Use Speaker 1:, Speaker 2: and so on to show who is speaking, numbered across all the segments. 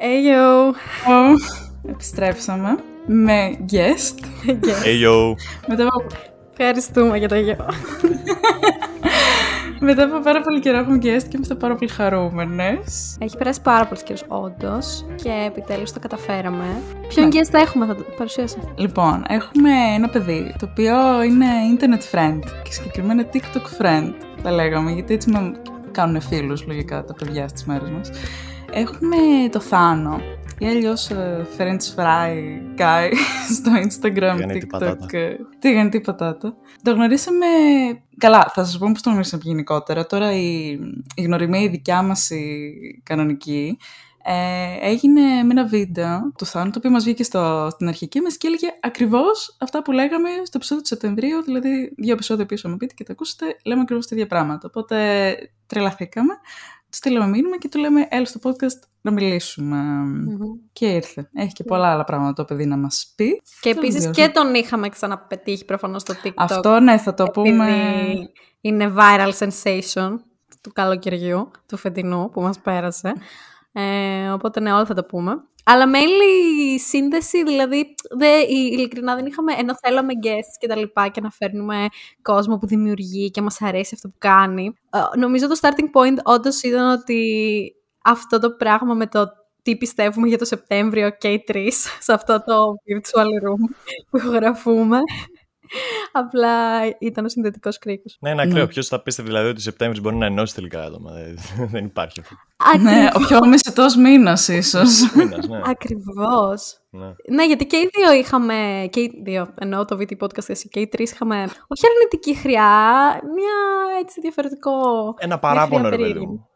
Speaker 1: Hey yo!
Speaker 2: Επιστρέψαμε με guest.
Speaker 3: Hey yo!
Speaker 2: Μετά από,
Speaker 1: Ευχαριστούμε για το γιο.
Speaker 2: μετά από πάρα πολύ καιρό έχουμε guest και είμαστε πάρα πολύ χαρούμενες.
Speaker 1: Έχει περάσει πάρα πολύ καιρό, όντως, και επιτέλους το καταφέραμε. Ποιον guest θα έχουμε, θα το παρουσίασα.
Speaker 2: Λοιπόν, έχουμε ένα παιδί το οποίο είναι internet friend και συγκεκριμένα TikTok friend, τα λέγαμε, γιατί έτσι με κάνουν φίλους λογικά τα παιδιά στις μέρες μας. Έχουμε το Θάνο, ή αλλιώς French fry guy στο Instagram,
Speaker 3: Τηγανιτή
Speaker 2: TikTok.
Speaker 3: πατάτα.
Speaker 2: ε, Τηγανιτή πατάτα. Το γνωρίσαμε. Καλά, θα σας πω πώς το γνωρίσαμε γενικότερα. Τώρα η, η γνωριμία δικιά μας η κανονική ε, έγινε με ένα βίντεο του Θάνου, το οποίο μας βγήκε στο, στην αρχική μας και έλεγε ακριβώς αυτά που λέγαμε στο επεισόδιο του Σεπτεμβρίου, δηλαδή δύο επεισόδια πίσω με πείτε και τα ακούσετε, λέμε ακριβώς τα ίδια πράγματα. Οπότε τρελαθήκαμε, του στείλαμε μήνυμα και του λέμε έλα στο podcast να μιλήσουμε. Και ήρθε. Έχει και πολλά άλλα πράγματα το παιδί να μας πει.
Speaker 1: Και
Speaker 2: Το
Speaker 1: επίσης
Speaker 2: βιώσαμε.
Speaker 1: και τον είχαμε ξαναπετύχει προφανώς στο TikTok.
Speaker 2: Αυτό ναι, θα το πούμε.
Speaker 1: επειδή είναι viral sensation του καλοκαιριού, του φετινού που μας πέρασε. Ε, οπότε ναι, όλα θα το πούμε. Αλλά με άλλη σύνδεση, δηλαδή, δε, η- ειλικρινά δεν είχαμε, ενώ θέλαμε guests και τα λοιπά και να φέρνουμε κόσμο που δημιουργεί και μας αρέσει αυτό που κάνει. Ε, νομίζω το starting point όντως ήταν ότι αυτό το πράγμα με το τι πιστεύουμε για το Σεπτέμβριο και οι τρεις σε αυτό το virtual room που ηχογραφούμε. Απλά ήταν ο συνδετικός κρίκος.
Speaker 3: Ναι, είναι ακραίο.
Speaker 2: Ναι.
Speaker 3: Ποιος θα πίστευε δηλαδή ότι Σεπτέμβρη μπορεί να ενώσει τελικά άτομα. Δεν- Δεν υπάρχει αυτό.
Speaker 2: Ναι, ο πιο μισητός μήνας ίσως.
Speaker 3: Μήνας, ναι.
Speaker 1: Ακριβώς.
Speaker 3: ναι.
Speaker 1: Ναι, γιατί και οι δύο είχαμε, και οι δύο, εννοώ το VT podcast εσύ, και οι τρεις είχαμε όχι αρνητική χρειά, μια έτσι διαφορετικό...
Speaker 3: Ένα
Speaker 1: μια
Speaker 3: παράπονο,
Speaker 1: χρειά
Speaker 3: ρε παιδί
Speaker 1: περίεργη.
Speaker 3: μου.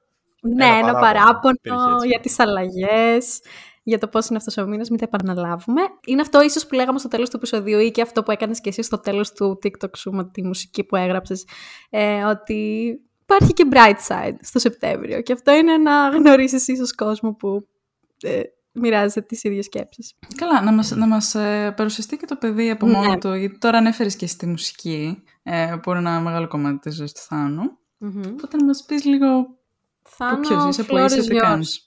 Speaker 1: Ναι,
Speaker 3: Ένα
Speaker 1: ένα,
Speaker 3: παράπονο.
Speaker 1: παράπονο,
Speaker 3: Υπήρχε έτσι.
Speaker 1: για τις αλλαγές, για το πώς είναι αυτός ο μήνας, μην τα επαναλάβουμε. Είναι αυτό ίσως που λέγαμε στο τέλος του επεισοδίου ή και αυτό που έκανες και εσύ στο τέλος του TikTok σου με τη μουσική που έγραψες, ε, ότι υπάρχει και bright side στο Σεπτέμβριο και αυτό είναι να γνωρίσεις ίσως κόσμο που ε, μοιράζεται τις ίδιες σκέψεις.
Speaker 2: Καλά, να μας, να μας ε, παρουσιαστεί και το παιδί από
Speaker 1: Ναι.
Speaker 2: μόνο του, γιατί τώρα ανέφερες και στη μουσική, ε, που είναι ένα μεγάλο κομμάτι της ζωής του Θάνου. Οπότε να μας πεις λίγο
Speaker 1: Θάνο,
Speaker 2: που ποιος είσαι, που
Speaker 1: floor
Speaker 2: είσαι,
Speaker 1: is
Speaker 2: τι
Speaker 1: yours.
Speaker 2: κάνεις.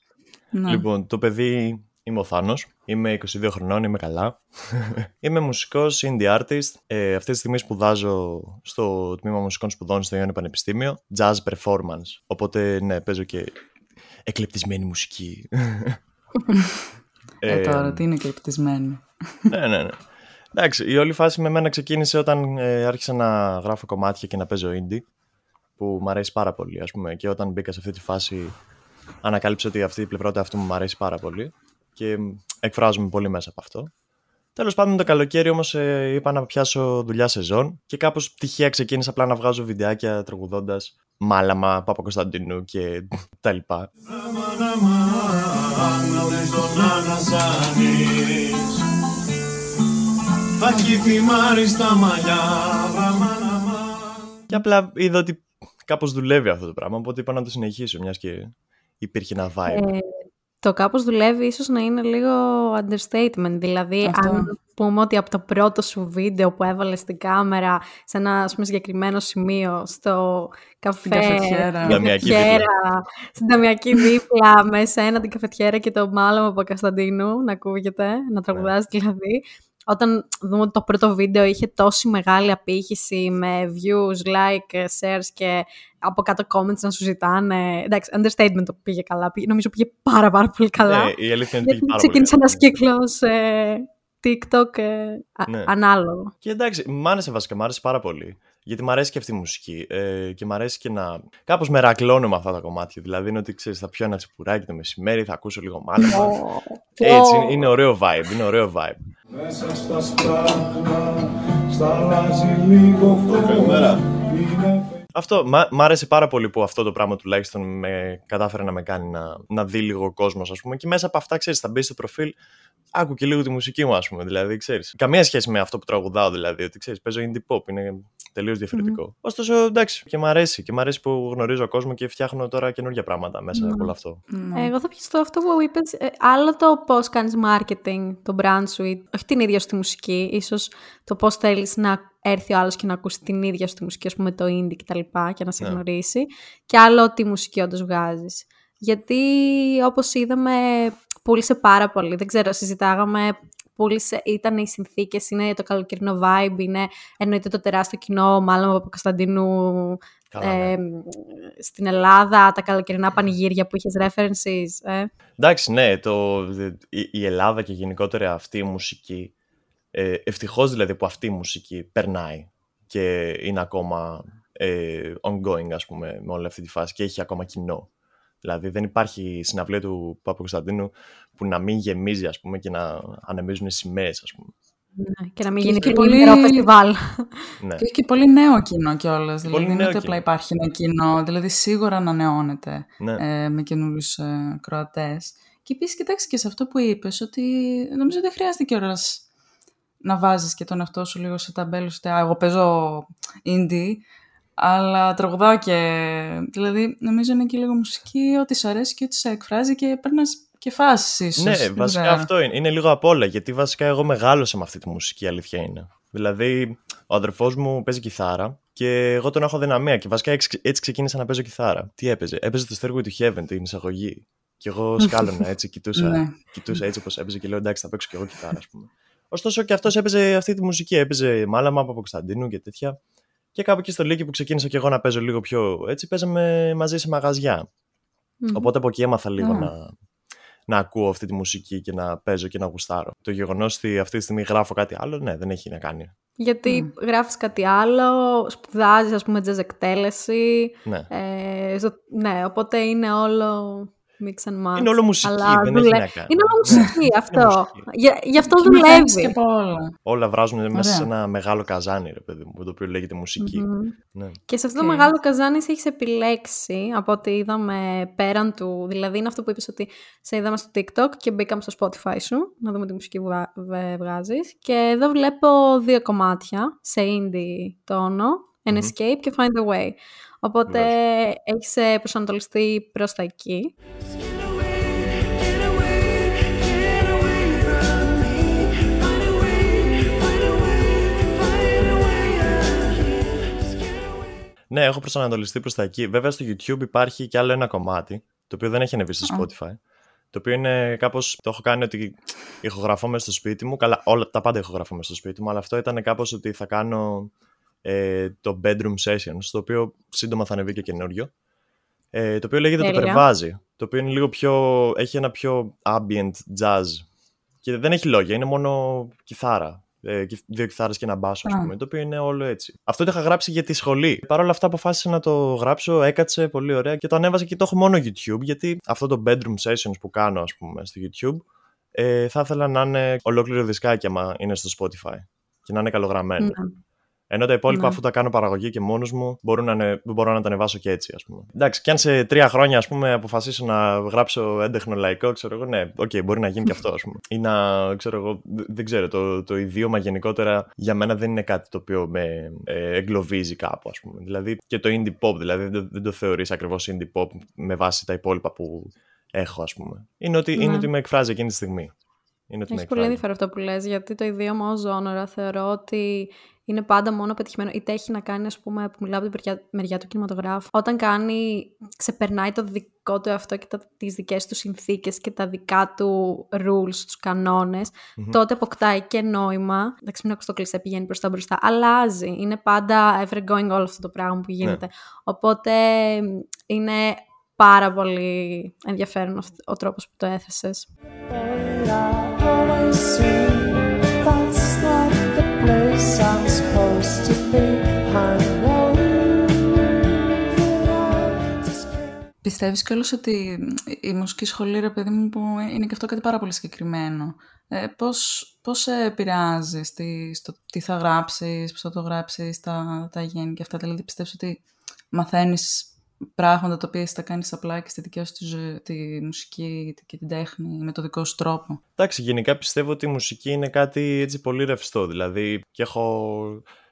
Speaker 2: Ναι.
Speaker 3: Λοιπόν, το παιδί είμαι ο Θάνος, είμαι 22 χρονών, είμαι καλά. είμαι μουσικός, indie artist. Ε, αυτή τη στιγμή σπουδάζω στο τμήμα μουσικών σπουδών στο Ιόνιο Πανεπιστήμιο, jazz performance. Οπότε, ναι, παίζω και εκλεπτισμένη μουσική.
Speaker 2: Ε, τώρα, τι είναι κρυπτισμένο.
Speaker 3: ναι, ναι, ναι. Εντάξει, η όλη φάση με μένα ξεκίνησε όταν ε, άρχισα να γράφω κομμάτια και να παίζω indie, που μου αρέσει πάρα πολύ, ας πούμε. Και όταν μπήκα σε αυτή τη φάση, ανακάλυψα ότι αυτή η πλευρά του αυτού μου αρέσει πάρα πολύ και μ, εκφράζομαι πολύ μέσα από αυτό. Τέλος πάντων, το καλοκαίρι όμως ε, είπα να πιάσω δουλειά σεζόν και κάπως τυχαία ξεκίνησα απλά να βγάζω βιντεάκια τραγουδώντας Μάλαμα, Παπα-Κωνσταντινού και τα λοιπά.
Speaker 4: Θα κοιθυμάρει στα μαλλιά
Speaker 3: Και απλά είδα ότι κάπως δουλεύει αυτό το πράγμα, οπότε είπα να το συνεχίσω, μιας και υπήρχε ένα vibe.
Speaker 1: Ε, το κάπως δουλεύει ίσως να είναι λίγο understatement. Δηλαδή,
Speaker 2: Αυτό.
Speaker 1: αν πούμε ότι από το πρώτο σου βίντεο που έβαλες στην κάμερα σε ένα ας πούμε, συγκεκριμένο σημείο στο καφέ,
Speaker 2: καφετιέρα.
Speaker 1: στην
Speaker 3: Ταμιακή
Speaker 1: καφετιέρα, στην ταμιακή δίπλα, με σένα την καφετιέρα και το μάλαμα από Κωνσταντίνου να ακούγεται, να τραγουδάς δηλαδή. Όταν δούμε ότι το πρώτο βίντεο είχε τόση μεγάλη απήχηση με views, like, shares και από κάτω comments να σου ζητάνε. Εντάξει, understatement το πήγε καλά. Πήγε- νομίζω πήγε πάρα πάρα πολύ καλά.
Speaker 3: Ναι, η αλήθεια είναι ότι
Speaker 1: γιατί
Speaker 3: πήγε πάρα
Speaker 1: ξεκίνησε
Speaker 3: πολύ
Speaker 1: ένας
Speaker 3: καλά.
Speaker 1: κύκλος ε, TikTok ε, α-
Speaker 3: Ναι.
Speaker 1: ανάλογο.
Speaker 3: Και εντάξει, μ' άρεσε βασικά, μ' άρεσε πάρα πολύ. Γιατί μ' αρέσει και αυτή η μουσική. Ε, και μ' αρέσει και να. Κάπως μερακλώνω με αυτά τα κομμάτια. Δηλαδή είναι ότι ξέρεις, θα πιω ένα τσιπουράκι το μεσημέρι, θα ακούσω λίγο μάλλον. Έτσι, είναι, είναι ωραίο vibe. Είναι ωραίο vibe.
Speaker 4: Μέσα στα σπράγνα Στα αλλάζει λίγο φως Είναι
Speaker 3: Αυτό μ' μ' άρεσε πάρα πολύ που αυτό το πράγμα τουλάχιστον με κατάφερε να με κάνει να, να δει λίγο ο κόσμος, ας πούμε. Και μέσα από αυτά, ξέρεις, θα μπει στο προφίλ, άκου και λίγο τη μουσική μου, ας πούμε. Δηλαδή, ξέρεις. Καμία σχέση με αυτό που τραγουδάω, δηλαδή. Ότι ξέρεις, παίζω indie pop, είναι τελείως διαφορετικό. Ωστόσο, εντάξει, και μ' αρέσει. Και μ' αρέσει που γνωρίζω κόσμο και φτιάχνω τώρα καινούργια πράγματα μέσα από όλο αυτό.
Speaker 2: Ναι.
Speaker 1: Εγώ θα πιαστώ αυτό που είπες, ε, άλλο το πώς κάνεις marketing, το brand σου, ή- όχι την ίδια σου τη μουσική, ίσως το πώς θέλεις να έρθει ο άλλος και να ακούσει την ίδια σου τη μουσική, ας πούμε το indie και τα λοιπά, και να σε
Speaker 3: Ναι.
Speaker 1: γνωρίσει, και άλλο τι μουσική όντως βγάζεις. Γιατί όπως είδαμε πούλησε πάρα πολύ. Δεν ξέρω, συζητάγαμε, πούλησε, ήταν οι συνθήκες, είναι το καλοκαιρινό vibe, είναι εννοείται το τεράστιο κοινό, μάλλον από Κωνσταντίνου
Speaker 3: Καλά, ναι.
Speaker 1: ε, στην Ελλάδα, τα καλοκαιρινά πανηγύρια που είχες references. Ε.
Speaker 3: Εντάξει, ναι, το, η, η Ελλάδα και γενικότερα αυτή η μουσική, ε, ευτυχώς δηλαδή που αυτή η μουσική περνάει και είναι ακόμα ε, ongoing, ας πούμε, με όλη αυτή τη φάση και έχει ακόμα κοινό. Δηλαδή δεν υπάρχει συναυλία του Πάπου Κωνσταντίνου που να μην γεμίζει, ας πούμε, και να ανεμίζουν σημαίες, ας πούμε.
Speaker 1: Ναι, και να μην
Speaker 2: Και
Speaker 1: γίνει
Speaker 2: έχει
Speaker 1: και
Speaker 2: πολύ-
Speaker 1: πολύ φεστιβάλ.
Speaker 3: Ναι.
Speaker 2: Και έχει και πολύ νέο κοινό κιόλας. Δηλαδή
Speaker 3: Πολύ
Speaker 2: δεν είναι
Speaker 3: νέο
Speaker 2: ότι απλά
Speaker 3: κοινό.
Speaker 2: υπάρχει ένα κοινό. Δηλαδή σίγουρα ανανεώνεται
Speaker 3: ναι.
Speaker 2: ε, με καινούριους ε, Κροατές. Και επίσης, κοιτάξτε και σε αυτό που είπες, ότι νομίζω δεν χρειάζεται κιόλας να βάζεις και τον εαυτό σου λίγο σε ταμπέλους. Ότι «Α, εγώ παίζω indie, αλλά τραγουδάω και. Δηλαδή, νομίζω είναι και λίγο μουσική, ό,τι σου αρέσει και ό,τι σε εκφράζει και παίρνεις και φάσεις, ίσως.
Speaker 3: Ναι, βασικά αυτό είναι. Είναι λίγο απ' όλα. Γιατί βασικά εγώ μεγάλωσα με αυτή τη μουσική, η αλήθεια είναι. Δηλαδή, ο αδερφός μου παίζει κιθάρα και εγώ τον έχω δυναμία. Και βασικά έτσι έτσι ξεκίνησα να παίζω κιθάρα. Τι έπαιζε, Έπαιζε το Stairway to Heaven, την εισαγωγή. Και εγώ σκάλωνα έτσι, κοιτούσα,
Speaker 2: Ναι.
Speaker 3: κοιτούσα έτσι όπως έπαιζε και λέω εντάξει, θα παίξω κι εγώ κιθάρα, ας πούμε. Ωστόσο και αυτός έπαιζε αυτή τη μουσική. Έπαιζε μάλαμα από Κωνσταντίνου και τέτοια. Και κάπου εκεί στο Λύκειο που ξεκίνησα κι εγώ να παίζω λίγο πιο έτσι, παίζαμε μαζί σε μαγαζιά.
Speaker 1: Μμμ.
Speaker 3: Οπότε από εκεί έμαθα λίγο
Speaker 2: Α.
Speaker 3: να, να ακούω αυτή τη μουσική και να παίζω και να γουστάρω. Το γεγονός ότι αυτή τη στιγμή γράφω κάτι άλλο, ναι, δεν έχει να κάνει.
Speaker 1: Γιατί γράφεις κάτι άλλο, σπουδάζεις ας πούμε jazz εκτέλεση.
Speaker 3: Ναι.
Speaker 1: Ε, στο- ναι, οπότε είναι όλο mix and match.
Speaker 3: Είναι όλο μουσική,
Speaker 1: Αλλά
Speaker 3: δεν
Speaker 1: δουλε-
Speaker 3: έχει να κάνει.
Speaker 1: Είναι όλο
Speaker 3: Ναι.
Speaker 1: μουσική αυτό.
Speaker 3: μουσική.
Speaker 1: Για, γι' αυτό
Speaker 2: Και μαθαίνεις και
Speaker 1: δουλεύει.
Speaker 2: από όλα.
Speaker 3: Όλα βράζουν μέσα σε
Speaker 2: Ωραία.
Speaker 3: ένα μεγάλο καζάνι, ρε παιδί μου, το οποίο λέγεται μουσική.
Speaker 1: Μμμ.
Speaker 3: Ναι.
Speaker 1: Και σε αυτό
Speaker 2: Οκ.
Speaker 1: το μεγάλο καζάνι σε έχεις επιλέξει από ό,τι είδαμε πέραν του. Δηλαδή είναι αυτό που είπες ότι σε είδαμε στο TikTok και μπήκαμε στο Spotify σου να δούμε τη μουσική που βγα- βε- βγάζεις. Και εδώ βλέπω δύο κομμάτια σε indie τόνο, An
Speaker 3: Μμμ.
Speaker 1: Escape και Find a Way. Οπότε έχεις ε, προσανατολιστεί προς τα εκεί.
Speaker 3: ναι, έχω προσανατολιστεί προς τα εκεί. Βέβαια στο YouTube υπάρχει και άλλο ένα κομμάτι, το οποίο δεν έχει ανεβεί στο
Speaker 2: Α.
Speaker 3: Spotify. Το οποίο είναι κάπως. Το έχω κάνει ότι ηχογραφώ μέσα στο σπίτι μου. Καλά, όλα τα πάντα ηχογραφώ μέσα στο σπίτι μου, αλλά αυτό ήταν κάπως ότι θα κάνω ε, το bedroom session, στο οποίο σύντομα θα ανεβεί και καινούριο. Ε, το οποίο λέγεται το
Speaker 1: Τέλεια.
Speaker 3: Περβάζι. Το οποίο είναι λίγο πιο. έχει ένα πιο ambient jazz. Και δεν έχει λόγια, είναι μόνο κιθάρα. Ε, και δύο κιθάρες και ένα μπάσο, ας
Speaker 2: Α.
Speaker 3: πούμε. Το οποίο είναι όλο έτσι. Αυτό το είχα γράψει για τη σχολή. Παρ' όλα αυτά αποφάσισα να το γράψω, έκατσε πολύ ωραία και το ανέβασα και το έχω μόνο YouTube. Γιατί αυτό το bedroom sessions που κάνω, ας πούμε, στο YouTube, ε, θα ήθελα να είναι ολόκληρο δισκάκι άμα είναι στο Spotify. Και να είναι καλογραμμένο.
Speaker 1: Ναι.
Speaker 3: Ενώ τα υπόλοιπα,
Speaker 1: Ναι.
Speaker 3: αφού τα κάνω παραγωγή και μόνος μου, μπορούν να είναι, μπορώ να τα ανεβάσω και έτσι, ας πούμε. Εντάξει, και αν σε τρία χρόνια, ας πούμε, αποφασίσω να γράψω έντεχνο λαϊκό, ξέρω εγώ, ναι, οκ, μπορεί να γίνει και αυτό, ας πούμε. Ή να, ξέρω εγώ, δ- δεν ξέρω, το, το ιδίωμα γενικότερα για μένα δεν είναι κάτι το οποίο με ε, εγκλωβίζει κάπου, ας πούμε. Δηλαδή και το indie pop, δηλαδή δεν, δεν το θεωρείς ακριβώς indie pop με βάση τα υπόλοιπα που έχω, ας πούμε. Είναι ότι, είναι
Speaker 1: Ναι.
Speaker 3: ότι με εκφράζει εκείνη τη στιγμή. Είναι ότι με
Speaker 1: Έχει πολύ
Speaker 3: εκφράζει.
Speaker 1: ενδιαφέρον αυτό που λες, γιατί το ιδίωμα ως ζώνορα θεωρώ ότι είναι πάντα μόνο πετυχημένο. Είτε έχει να κάνει, ας πούμε, που μιλάω από την μεριά, μεριά του κινηματογράφου. Όταν κάνει, ξεπερνάει το δικό του αυτό και τα, τις δικές του συνθήκες και τα δικά του rules, τους κανονες
Speaker 3: Μμμ.
Speaker 1: τότε αποκτάει και νόημα. Εντάξει, μην ακούς το κλεισέ, πηγαίνει προς τα μπροστά. Αλλάζει. Είναι πάντα ever going όλο αυτό το πράγμα που γίνεται. Οπότε είναι πάρα πολύ ενδιαφέρον αυτ- ο τρόπος που το έθεσες.
Speaker 2: Πιστεύεις κιόλας ότι η μουσική σχολή, ρε παιδί μου, που είναι και αυτό κάτι πάρα πολύ συγκεκριμένο. Ε, πώς, πώς σε επηρεάζει στη, στο τι θα γράψεις, πώς θα το γράψεις, τα, τα γέννη και αυτά. Δηλαδή πιστεύεις ότι μαθαίνεις πράγματα τα οποία εσύ τα κάνεις απλά και στη δικιά σου τη, ζωή- τη μουσική και την τέχνη με το δικό σου τρόπο;
Speaker 3: Εντάξει, γενικά πιστεύω ότι η μουσική είναι κάτι έτσι πολύ ρευστό. Δηλαδή, και έχω.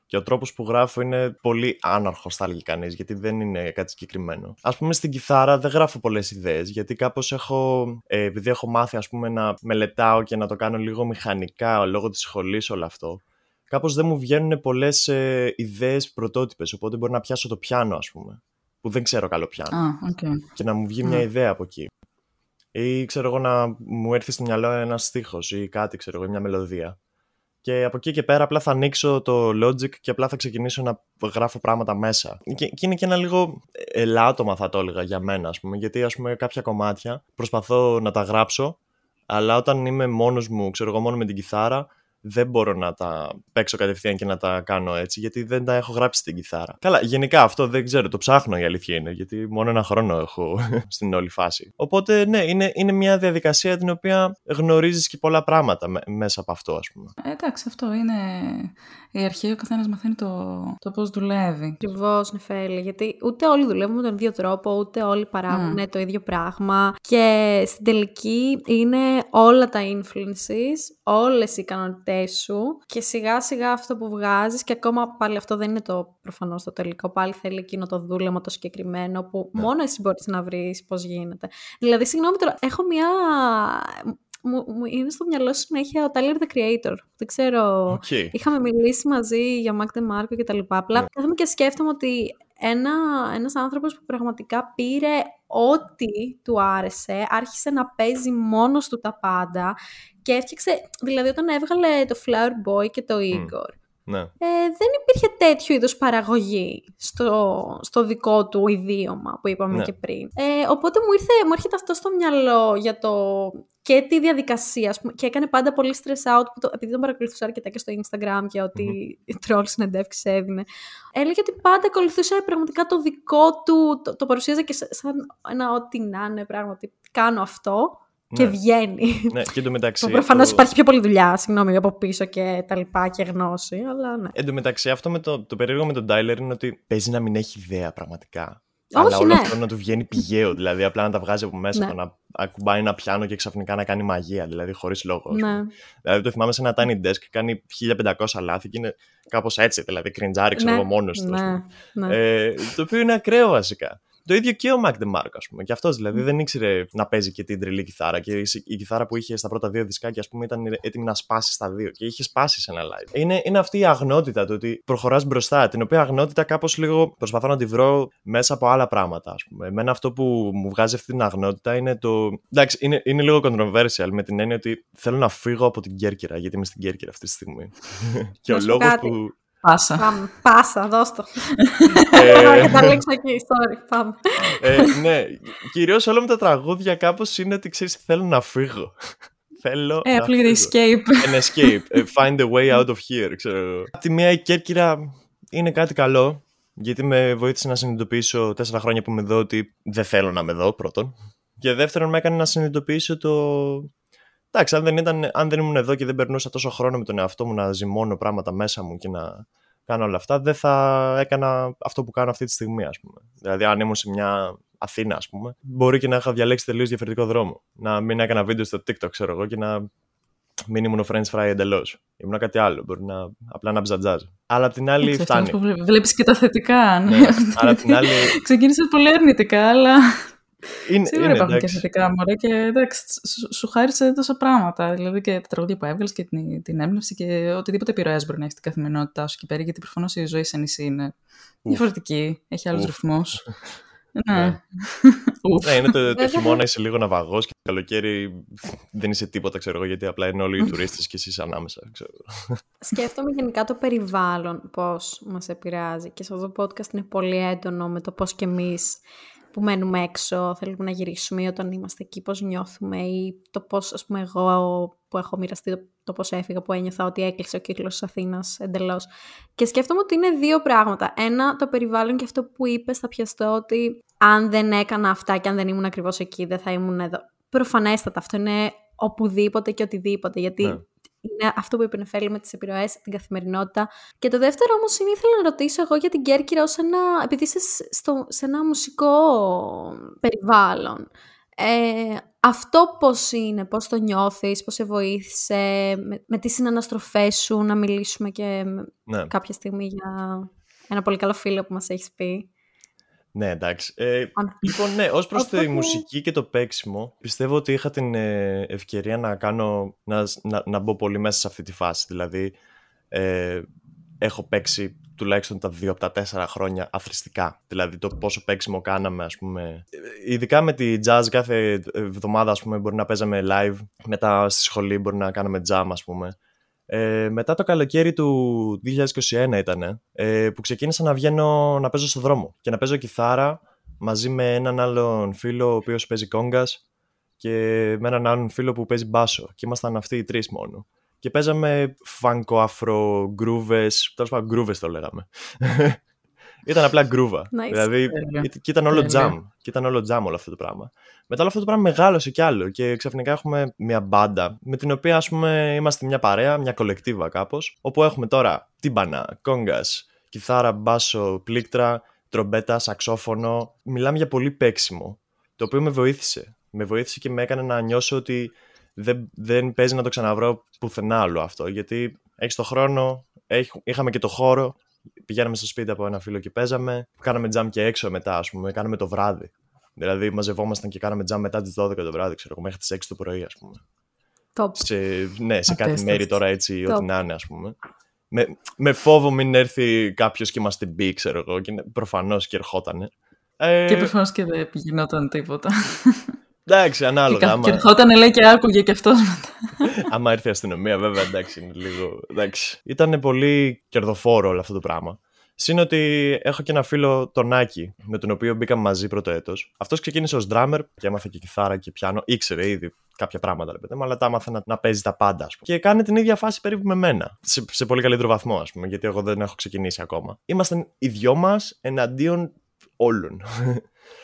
Speaker 3: Και ο τρόπος που γράφω είναι πολύ άναρχος, θα έλεγε κανείς, γιατί δεν είναι κάτι συγκεκριμένο. Α πούμε, στην κιθάρα δεν γράφω πολλές ιδέες, γιατί κάπως έχω. Ε, επειδή έχω μάθει, ας πούμε, να μελετάω και να το κάνω λίγο μηχανικά λόγω της σχολής όλο αυτό, κάπως δεν μου βγαίνουν πολλές ε, ιδέες πρωτότυπες. Οπότε μπορεί να πιάσω το πιάνο, ας πούμε, που δεν ξέρω καλό πιάνο
Speaker 2: Α, οκ.
Speaker 3: και να μου βγει
Speaker 2: Ναι.
Speaker 3: μια ιδέα από εκεί. ή ξέρω εγώ να μου έρθει στο μυαλό ένας στίχος ή κάτι, ξέρω εγώ, μια μελωδία. Και από εκεί και πέρα απλά θα ανοίξω το Logic και απλά θα ξεκινήσω να γράφω πράγματα μέσα. Και, και είναι και ένα λίγο ελάττωμα θα το έλεγα για μένα, ας πούμε, γιατί ας πούμε κάποια κομμάτια προσπαθώ να τα γράψω, αλλά όταν είμαι μόνος μου, ξέρω εγώ μόνο με την κιθάρα, δεν μπορώ να τα παίξω κατευθείαν και να τα κάνω έτσι, γιατί δεν τα έχω γράψει στην κιθάρα. Καλά, γενικά αυτό δεν ξέρω, το ψάχνω η αλήθεια είναι, γιατί μόνο ένα χρόνο έχω στην όλη φάση. Οπότε, ναι, είναι, είναι μια διαδικασία την οποία γνωρίζεις και πολλά πράγματα μέσα από αυτό, ας πούμε.
Speaker 2: Ε, εντάξει, αυτό είναι η αρχή, ο καθένας μαθαίνει το, το πώς δουλεύει.
Speaker 1: Ακριβώ, Νεφέλη, γιατί ούτε όλοι δουλεύουν με τον ίδιο τρόπο, ούτε όλοι παράγουν mm. το ίδιο πράγμα. Και στην τελική είναι όλα τα influences, όλες οι ικανότητε σου και σιγά σιγά αυτό που βγάζεις και ακόμα πάλι αυτό δεν είναι το προφανώς το τελικό, πάλι θέλει εκείνο το δούλεμα το συγκεκριμένο που ναι. μόνο εσύ μπορείς να βρεις πώς γίνεται. Δηλαδή, συγγνώμη τώρα, έχω μια... Μου, μου είναι στο μυαλό σου συνέχεια ο Tyler the Creator. Δεν ξέρω.
Speaker 3: Okay.
Speaker 1: Είχαμε μιλήσει μαζί για Mac DeMarco και τα λοιπά. Απλά yeah. Ναι. κάθομαι και σκέφτομαι ότι ένα, ένας άνθρωπος που πραγματικά πήρε ό,τι του άρεσε, άρχισε να παίζει μόνος του τα πάντα και έφτιαξε, δηλαδή όταν έβγαλε το Flower Boy και το Igor,
Speaker 3: ναι.
Speaker 1: ε, δεν υπήρχε τέτοιο είδους παραγωγή στο, στο δικό του ιδίωμα που είπαμε
Speaker 3: ναι.
Speaker 1: και πριν. Ε, οπότε μου, ήρθε, μου έρχεται αυτό στο μυαλό για το και τη διαδικασία, πούμε, και έκανε πάντα πολύ stress out, που το, επειδή τον παρακολουθούσα αρκετά και στο Instagram και ότι mm-hmm. troll συνεντεύξεις έδινε. Έλεγε ότι πάντα ακολουθούσε πραγματικά το δικό του, το, το παρουσίαζε και σαν ένα ό,τι να είναι πράγματι. Κάνω αυτό και ναι. βγαίνει.
Speaker 3: Ναι, και εντωμεταξύ.
Speaker 1: Προφανώς υπάρχει πιο πολλή δουλειά, συγγνώμη, από πίσω και τα λοιπά και γνώση, αλλά ναι.
Speaker 3: Εν τω μεταξύ, αυτό με το, το περίεργο με τον Τάιλερ είναι ότι παίζει να μην έχει ιδέα πραγματικά.
Speaker 1: Όχι,
Speaker 3: αλλά όλο
Speaker 1: ναι.
Speaker 3: αυτό να του βγαίνει πηγαίο, δηλαδή απλά να τα βγάζει από μέσα,
Speaker 1: Ναι.
Speaker 3: το να ακουμπάει ένα πιάνο και ξαφνικά να κάνει μαγεία, δηλαδή χωρίς λόγο. ας πούμε.
Speaker 1: ναι.
Speaker 3: Δηλαδή το θυμάμαι σε ένα tiny desk, κάνει 1500 λάθη και είναι κάπως έτσι, δηλαδή κριντζάρι, ξέρω
Speaker 1: Ναι,
Speaker 3: εγώ μόνος του. ας πούμε.
Speaker 1: ναι, ναι.
Speaker 3: Ε, το οποίο είναι ακραίο βασικά. Το ίδιο και ο Mac DeMarco, ας πούμε. Και αυτός δηλαδή δεν ήξερε να παίζει και την τρελή κιθάρα. Και η, η κιθάρα που είχε στα πρώτα δύο δισκάκια, ας πούμε, ήταν έτοιμη να σπάσει στα δύο. Και είχε σπάσει σε ένα live. Είναι, είναι αυτή η αγνότητα του ότι προχωράς μπροστά. Την οποία αγνότητα κάπως λίγο προσπαθώ να τη βρω μέσα από άλλα πράγματα, ας πούμε. Εμένα αυτό που μου βγάζει αυτή την αγνότητα είναι το. Εντάξει, είναι, είναι λίγο controversial με την έννοια ότι θέλω να φύγω από την Κέρκυρα, γιατί είμαι στην Κέρκυρα αυτή τη στιγμή. και
Speaker 1: Να
Speaker 3: ο
Speaker 1: σου
Speaker 3: λόγος
Speaker 1: κάτι.
Speaker 3: που.
Speaker 2: Πάσα.
Speaker 1: Πάμε. Πάσα, δώσ' το.
Speaker 3: Ε,
Speaker 1: Θα καταλήξω εκεί, sorry, πάμε.
Speaker 3: ε, ναι, κυρίως όλα με τα τραγούδια κάπως είναι ότι ξέρεις, θέλω να φύγω. θέλω.
Speaker 2: Ε,
Speaker 3: να
Speaker 2: απλή για
Speaker 3: φύγω.
Speaker 2: escape.
Speaker 3: An escape. ε, Find a way out of here, ξέρω. εγώ. Απ' τη μία η Κέρκυρα είναι κάτι καλό, γιατί με βοήθησε να συνειδητοποιήσω τέσσερα χρόνια που είμαι εδώ ότι δεν θέλω να είμαι εδώ, πρώτον. Και δεύτερον, με έκανε να συνειδητοποιήσω το. Εντάξει, αν δεν, ήταν, αν δεν ήμουν εδώ και δεν περνούσα τόσο χρόνο με τον εαυτό μου να ζυμώνω πράγματα μέσα μου και να κάνω όλα αυτά, δεν θα έκανα αυτό που κάνω αυτή τη στιγμή, ας πούμε. Δηλαδή, αν ήμουν σε μια Αθήνα, ας πούμε, μπορεί και να είχα διαλέξει τελείως διαφορετικό δρόμο. Να μην έκανα βίντεο στο TikTok, ξέρω εγώ, και να μην ήμουν ο French fry εντελώς. Ήμουν κάτι άλλο. Μπορεί να απλά να ψατζάζ. Αλλά απ' την άλλη
Speaker 2: Έτσι,
Speaker 3: φτάνει.
Speaker 2: αυτό που βλέ- Βλέπεις και τα θετικά. Ναι.
Speaker 3: Ναι, αλλά απ' την άλλη.
Speaker 2: Ξεκίνησες πολύ αρνητικά, αλλά
Speaker 3: Είναι,
Speaker 2: σίγουρα
Speaker 3: είναι,
Speaker 2: υπάρχουν και
Speaker 3: εντάξει.
Speaker 2: θετικά μωρέ και εντάξει, σου, σου χάρισε τόσα πράγματα. Δηλαδή και τα τραγούδια που έβγαλες και την, την έμπνευση και οτιδήποτε επιρροές μπορεί να έχεις στην καθημερινότητά σου εκεί πέρα. Γιατί προφανώς η ζωή σε νησί είναι διαφορετική. Έχει άλλους
Speaker 3: Ουφ.
Speaker 2: ρυθμούς.
Speaker 3: Ναι.
Speaker 2: ναι. Ουφ.
Speaker 3: Ναι, είναι το, το
Speaker 1: Βέβαια.
Speaker 3: χειμώνα είσαι λίγο ναυαγός και το καλοκαίρι δεν είσαι τίποτα, ξέρω εγώ, γιατί απλά είναι όλοι οι τουρίστες και εσύ είσαι ανάμεσα. Ξέρω. εγώ.
Speaker 1: Σκέφτομαι γενικά το περιβάλλον πώς μας επηρεάζει και σε αυτό το podcast είναι πολύ έντονο με το πώς και εμείς που μένουμε έξω θέλουμε να γυρίσουμε ή όταν είμαστε εκεί πώς νιώθουμε ή το πώς ας πούμε εγώ που έχω μοιραστεί το, το πώς έφυγα που ένιωθα ότι έκλεισε ο κύκλος της Αθήνας εντελώς. Και σκέφτομαι ότι είναι δύο πράγματα. Ένα το περιβάλλον και αυτό που είπες θα πιαστώ ότι αν δεν έκανα αυτά και αν δεν ήμουν ακριβώς εκεί δεν θα ήμουν εδώ. Προφανέστατα αυτό είναι οπουδήποτε και οτιδήποτε γιατί
Speaker 3: Ναι.
Speaker 1: Είναι αυτό που είπε η Νεφέλη με τις επιρροές, την καθημερινότητα. Και το δεύτερο όμως είναι ήθελα να ρωτήσω εγώ για την Κέρκυρα ως ένα, επειδή είσαι σ- στο, σε ένα μουσικό περιβάλλον. Ε, αυτό πώς είναι, πώς το νιώθεις, πώς σε βοήθησε, με, με τις συναναστροφές σου να μιλήσουμε και με-
Speaker 3: Ναι.
Speaker 1: κάποια στιγμή για ένα πολύ καλό φίλο που μας έχεις πει.
Speaker 3: Ναι, εντάξει. Ε,
Speaker 1: Αν-
Speaker 3: λοιπόν, ναι, ως προς τη
Speaker 1: Οπότε-
Speaker 3: μουσική και το παίξιμο, πιστεύω ότι είχα την ε, ευκαιρία να κάνω, να, να, να μπω πολύ μέσα σε αυτή τη φάση. Δηλαδή, ε, έχω παίξει τουλάχιστον τα δύο από τα τέσσερα χρόνια αθρηστικά. Δηλαδή το πόσο παίξιμο κάναμε, ας πούμε. Ειδικά με τη jazz κάθε εβδομάδα, ας πούμε, μπορεί να παίζαμε live. Μετά στη σχολή μπορεί να κάναμε jam, ας πούμε. Ε, μετά το καλοκαίρι του 2021 ήταν, ε, που ξεκίνησα να βγαίνω να παίζω στο δρόμο και να παίζω κιθάρα μαζί με έναν άλλον φίλο ο οποίος παίζει κόγκας και με έναν άλλον φίλο που παίζει μπάσο και ήμασταν αυτοί οι τρεις μόνο και παίζαμε funk, afro, γκρούβες, τέλος πάντων γκρούβες το λέγαμε. Ήταν απλά γκρούβα.
Speaker 1: Nice.
Speaker 3: Δηλαδή, και ήταν όλο jam. Και ήταν όλο jam όλο αυτό το πράγμα. Μετά όλο αυτό το πράγμα μεγάλωσε κι άλλο και ξαφνικά έχουμε μια μπάντα με την οποία ας πούμε είμαστε μια παρέα, μια κολεκτίβα κάπως, όπου έχουμε τώρα τύμπανα, κόγκας, κιθάρα, μπάσο, πλήκτρα, τρομπέτα, σαξόφωνο. Μιλάμε για πολύ παίξιμο, το οποίο με βοήθησε. Με βοήθησε και με έκανε να νιώσω ότι δεν, δεν παίζει να το ξαναβρω πουθενά άλλο αυτό. Γιατί έχεις το χρόνο, έχ, είχαμε και το χώρο. Πηγαίναμε στο σπίτι από ένα φίλο και παίζαμε. Κάναμε τζαμ και έξω μετά, ας πούμε. Κάναμε το βράδυ. Δηλαδή μαζευόμασταν και κάναμε τζαμ μετά τις 12 το βράδυ, ξέρω εγώ, μέχρι τις 6 το πρωί, ας πούμε.
Speaker 1: Top.
Speaker 3: Σε, ναι, σε κάτι
Speaker 2: Απίστευτο.
Speaker 3: μέρη τώρα έτσι,
Speaker 1: Top.
Speaker 3: ό,τι να είναι, ας πούμε. Με, με φόβο μην έρθει κάποιος και είμαστε μπει, ξέρω εγώ, και προφανώς και ερχότανε. Ε,
Speaker 2: Και προφανώς και δεν γινόταν τίποτα.
Speaker 3: Εντάξει,
Speaker 2: και
Speaker 3: ανάλογα.
Speaker 2: κα-
Speaker 3: άμα-
Speaker 2: και ερχόταν λέει και άκουγε και αυτός μετά.
Speaker 3: Άμα έρθει η αστυνομία, βέβαια, εντάξει, είναι λίγο. Εντάξει. Ήταν πολύ κερδοφόρο όλο αυτό το πράγμα. Συν ότι έχω και ένα φίλο, τον Άκη, με τον οποίο μπήκαμε μαζί πρώτο έτος. Αυτός ξεκίνησε ως drummer και έμαθε και κιθάρα και πιάνο. Ήξερε ήδη κάποια πράγματα, ρε παιδί μου, αλλά τα έμαθε να, να παίζει τα πάντα, ας πούμε. Και κάνει την ίδια φάση περίπου με μένα. Σε, σε πολύ καλύτερο βαθμό, ας πούμε, γιατί εγώ δεν έχω ξεκινήσει ακόμα. Ήμασταν οι δυο μας εναντίον όλων.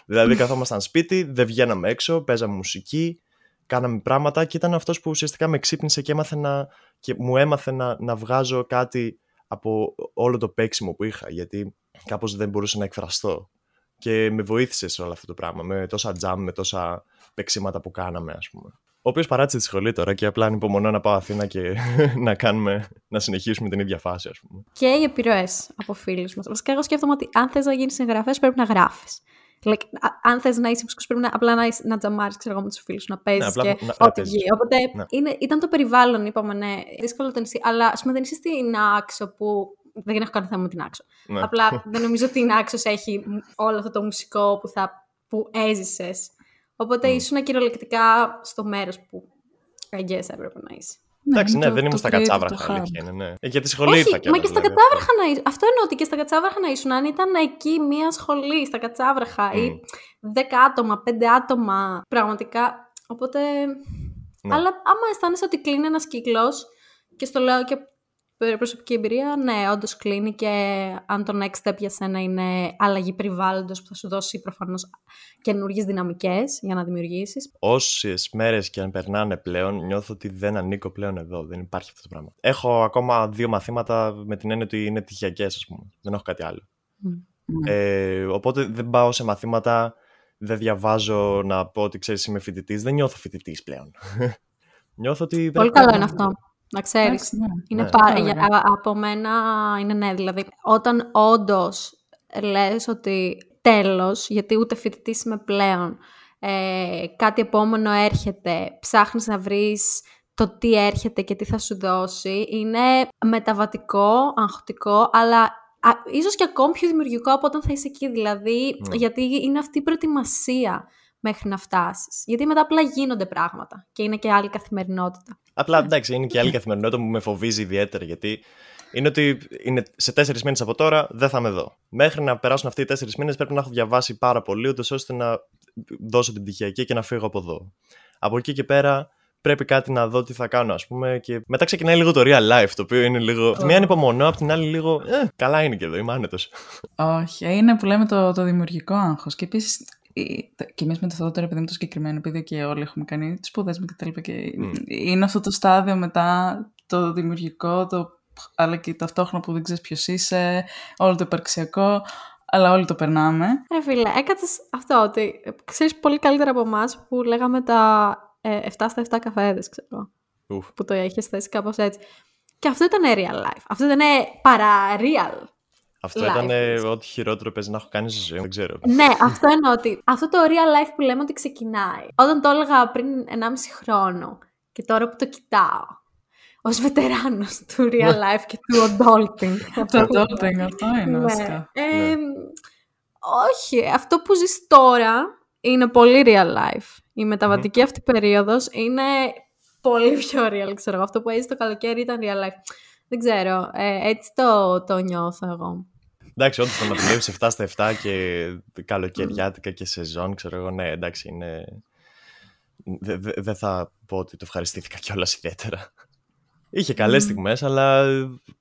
Speaker 3: Δηλαδή, καθόμασταν σπίτι, δεν βγαίναμε έξω, παίζαμε μουσική, κάναμε πράγματα και ήταν αυτός που ουσιαστικά με ξύπνησε και, έμαθε να, και μου έμαθε να, να βγάζω κάτι από όλο το παίξιμο που είχα γιατί κάπως δεν μπορούσα να εκφραστώ και με βοήθησε σε όλο αυτό το πράγμα με τόσα jam, με τόσα παίξιματα που κάναμε ας πούμε. Ο οποίος παράτησε τη σχολή τώρα και απλά ανυπομονώ να πάω Αθήνα και να, κάνουμε, να συνεχίσουμε την ίδια φάση, ας πούμε.
Speaker 1: Και οι επιρροές από φίλους μας. Βασικά, εγώ σκέφτομαι ότι αν θες να γίνεις συγγραφέας, πρέπει να γράφεις. Like, α- αν θες να είσαι μουσικός, πρέπει να, απλά να, είσαι- να τζαμάρεις με τους φίλους σου, να παίζει
Speaker 3: απλά
Speaker 1: και
Speaker 3: να- να
Speaker 1: ό,τι
Speaker 3: παίζεις.
Speaker 1: βγει. Οπότε
Speaker 3: Ναι.
Speaker 1: είναι, ήταν το περιβάλλον, είπαμε, ναι. Δύσκολο το νησί. Αλλά ας πούμε δεν είσαι στην Άξο που. Δεν έχω κανένα θέμα με την Άξο.
Speaker 3: Ναι.
Speaker 1: Απλά δεν νομίζω ότι η Άξος έχει όλο αυτό το μουσικό που, θα, που έζησες. Οπότε
Speaker 3: Mm.
Speaker 1: ήσουν κυριολεκτικά στο μέρος που I guess έπρεπε να είσαι.
Speaker 3: Εντάξει,
Speaker 2: είναι
Speaker 3: ναι,
Speaker 2: το-
Speaker 3: δεν
Speaker 2: το
Speaker 3: ήμουν στα
Speaker 2: creative, το
Speaker 3: κατσάβραχα,
Speaker 2: hub.
Speaker 3: αλήθεια είναι, ναι. Ε, για τη σχολή
Speaker 1: Όχι,
Speaker 3: ήρθα
Speaker 1: μα
Speaker 3: κιόλας,
Speaker 1: και στα
Speaker 3: δηλαδή,
Speaker 1: κατσάβραχα να ήσουν. Αυτό εννοώ ότι και στα κατσάβραχα να ήσουν. Αν ήταν εκεί μία σχολή, στα κατσάβραχα ή
Speaker 3: Μμ.
Speaker 1: δέκα άτομα, πέντε άτομα, πραγματικά. Οπότε.
Speaker 3: Ναι.
Speaker 1: Αλλά άμα αισθάνεσαι ότι κλείνει ένας κύκλος, και στο λέω και από προσωπική εμπειρία, ναι, όντως κλείνει και αν το next step για σένα είναι αλλαγή περιβάλλοντος που θα σου δώσει προφανώς καινούργιες δυναμικές για να δημιουργήσεις.
Speaker 3: Όσες μέρες και αν περνάνε πλέον, νιώθω ότι δεν ανήκω πλέον εδώ. Δεν υπάρχει αυτό το πράγμα. Έχω ακόμα δύο μαθήματα με την έννοια ότι είναι τυχιακές, ας πούμε. Δεν έχω κάτι άλλο. Ε, οπότε δεν πάω σε μαθήματα, δεν διαβάζω να πω ότι ξέρεις είμαι φοιτητής. Δεν νιώθω φοιτητής πλέον. νιώθω ότι.
Speaker 1: Πολύ
Speaker 3: πρέπει
Speaker 1: καλό
Speaker 3: να-
Speaker 1: είναι αυτό. Να ξέρεις.
Speaker 2: Εντάξει, ναι.
Speaker 1: Είναι
Speaker 3: Ναι.
Speaker 1: πάρα,
Speaker 2: Ωραία.
Speaker 1: για- α- από μένα είναι ναι, δηλαδή όταν όντως λες ότι τέλος, γιατί ούτε φοιτητής είμαι πλέον, ε, κάτι επόμενο έρχεται, ψάχνεις να βρεις το τι έρχεται και τι θα σου δώσει, είναι μεταβατικό, αγχωτικό, αλλά α, ίσως και ακόμη πιο δημιουργικό από όταν θα είσαι εκεί, δηλαδή,
Speaker 3: Ναι.
Speaker 1: γιατί είναι αυτή η προετοιμασία μέχρι να φτάσεις. Γιατί μετά απλά γίνονται πράγματα και είναι και άλλη καθημερινότητα.
Speaker 3: Απλά εντάξει, είναι και άλλη καθημερινότητα που με φοβίζει ιδιαίτερα γιατί είναι ότι είναι σε τέσσερις μήνες από τώρα δεν θα είμαι εδώ. Μέχρι να περάσουν αυτοί οι τέσσερις μήνες πρέπει να έχω διαβάσει πάρα πολύ, ούτως ώστε να δώσω την πτυχιακή και να φύγω από εδώ. Από εκεί και πέρα πρέπει κάτι να δω τι θα κάνω, ας πούμε. Και μετά ξεκινάει λίγο το real life, το οποίο είναι λίγο. Μία ανυπομονώ, απ' την άλλη λίγο. Ε, καλά είναι και εδώ, είμαι άνετος.
Speaker 2: Όχι, είναι που λέμε το, το δημιουργικό άγχος. Και επίσης, και εμείς με το Θεόδωρο, επειδή με το συγκεκριμένο, επειδή και όλοι έχουμε κάνει τις σπουδές μου κτλ. Και
Speaker 3: Μμ.
Speaker 2: είναι αυτό το στάδιο μετά το δημιουργικό, το, αλλά και ταυτόχρονα που δεν ξέρεις ποιος είσαι, όλο το υπαρξιακό, αλλά όλοι το περνάμε.
Speaker 1: Ρε φίλε, έκατσε αυτό ότι ξέρεις πολύ καλύτερα από εμάς που λέγαμε τα ε, 7 στα 7 καφέδες, ξέρω.
Speaker 3: Ουφ.
Speaker 1: Που το έχει θέσει κάπως έτσι. Και αυτό ήταν real life. Αυτό ήταν παρά real.
Speaker 3: Αυτό
Speaker 1: Life
Speaker 3: ήταν ε,
Speaker 1: is.
Speaker 3: ό,τι χειρότερο παίζει να έχω κάνει στη ζωή μου. Δεν ξέρω.
Speaker 1: ναι, αυτό εννοώ ότι αυτό το real life που λέμε ότι ξεκινάει. Όταν το έλεγα πριν 1,5 χρόνο και τώρα που το κοιτάω, ως βετεράνος του real life και του adulting.
Speaker 2: Το adulting αυτό είναι
Speaker 1: Ναι.
Speaker 2: βασικά.
Speaker 1: Ε, Όχι, αυτό που ζεις τώρα είναι πολύ real life. Η μεταβατική αυτή περίοδος είναι πολύ πιο real, ξέρω εγώ. Αυτό που έζησε το καλοκαίρι ήταν real life. Δεν ξέρω, ε, έτσι το, το νιώθω εγώ.
Speaker 3: Εντάξει, όντως το να δουλεύει 7 στα 7 και καλοκαιριάτικα και σεζόν, ξέρω εγώ, ναι, εντάξει, είναι. Δεν δε, δεν θα πω ότι το ευχαριστήθηκα κιόλας ιδιαίτερα. Είχε καλές
Speaker 1: Μμμ.
Speaker 3: στιγμές, αλλά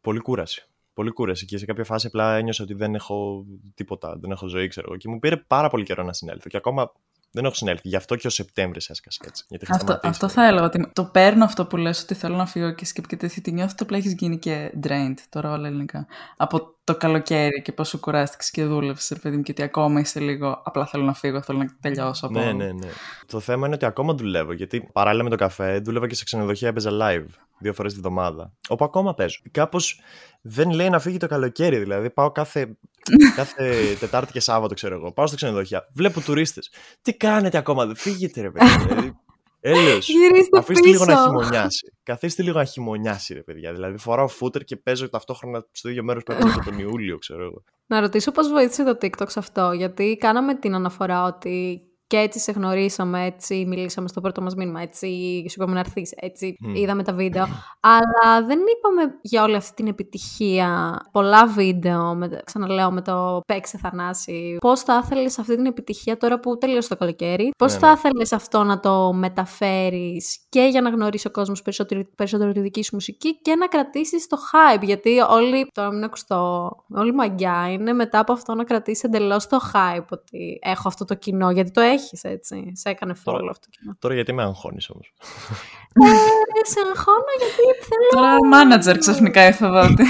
Speaker 3: πολύ κούραση. Πολύ κούραση. Και σε κάποια φάση απλά ένιωσα ότι δεν έχω τίποτα, δεν έχω ζωή, ξέρω εγώ. Και μου πήρε πάρα πολύ καιρό να συνέλθω. Και ακόμα δεν έχω συνέλθει. Γι' αυτό και ο Σεπτέμβρης έσκασε έτσι. Γιατί είχα
Speaker 2: Αυτό,
Speaker 3: σταματήσει.
Speaker 2: αυτό θα έλεγα. Ότι το παίρνω αυτό που λες ότι θέλω να φύγω και σκέπτομαι και τέτοιο. Τη νιώθω ότι απλά έχεις γίνει και drained τώρα όλα ελληνικά. Από το καλοκαίρι και πόσο κουράστηκες και δούλεψες, παιδί μου, και ότι ακόμα είσαι λίγο. Απλά θέλω να φύγω, θέλω να τελειώσω. Από...
Speaker 3: Ναι, ναι, ναι. Το θέμα είναι ότι ακόμα δουλεύω. Γιατί παράλληλα με το καφέ, δούλευα και σε ξενοδοχεία, έπαιζα live δύο φορές τη βδομάδα. Όπου ακόμα παίζω. Κάπως δεν λέει να φύγει το καλοκαίρι. Δηλαδή, πάω κάθε, κάθε Τετάρτη και Σάββατο, ξέρω εγώ. Πάω στο ξενοδοχεία. Βλέπω τουρίστες. Τι κάνετε ακόμα, δεν φύγετε, ρε παιδιά. δηλαδή, Έλεος.
Speaker 1: Γυρίστε
Speaker 3: Αφήστε λίγο να
Speaker 1: πίσω.
Speaker 3: χειμωνιάσει. Καθίστε λίγο να χειμωνιάσει, ρε παιδιά. Δηλαδή, φοράω φούτερ και παίζω ταυτόχρονα στο ίδιο μέρος που έπαιζα από τον Ιούλιο, ξέρω εγώ.
Speaker 1: Να ρωτήσω πώς βοήθησε το TikTok σε αυτό, γιατί κάναμε την αναφορά ότι και έτσι σε γνωρίσαμε, έτσι μιλήσαμε στο πρώτο μας μήνυμα, έτσι σου είπαμε να έρθεις, έτσι
Speaker 3: Μμ.
Speaker 1: είδαμε τα βίντεο. Αλλά δεν είπαμε για όλη αυτή την επιτυχία, πολλά βίντεο, με, ξαναλέω με το παίξε Θανάση. Πώς θα ήθελες αυτή την επιτυχία τώρα που τελείωσε το καλοκαίρι, πώς
Speaker 3: Ναι,
Speaker 1: θα
Speaker 3: ναι.
Speaker 1: ήθελες αυτό να το μεταφέρεις και για να γνωρίσεις ο κόσμος περισσότερο, περισσότερο τη δική σου μουσική και να κρατήσεις το hype, γιατί όλοι, τώρα μην ακουστώ, όλη η μαγιά είναι μετά από αυτό να κρατήσεις εντελώς το hype ότι έχω αυτό το κοινό, γιατί το έχεις έτσι, σε έκανε follow
Speaker 3: Τώρα-
Speaker 1: αυτό το κοινό.
Speaker 3: Τώρα γιατί με αγχώνεις όμως;
Speaker 1: Ε, σε αγχώνω γιατί θέλω...
Speaker 2: Τώρα manager ξαφνικά έφευα ότι.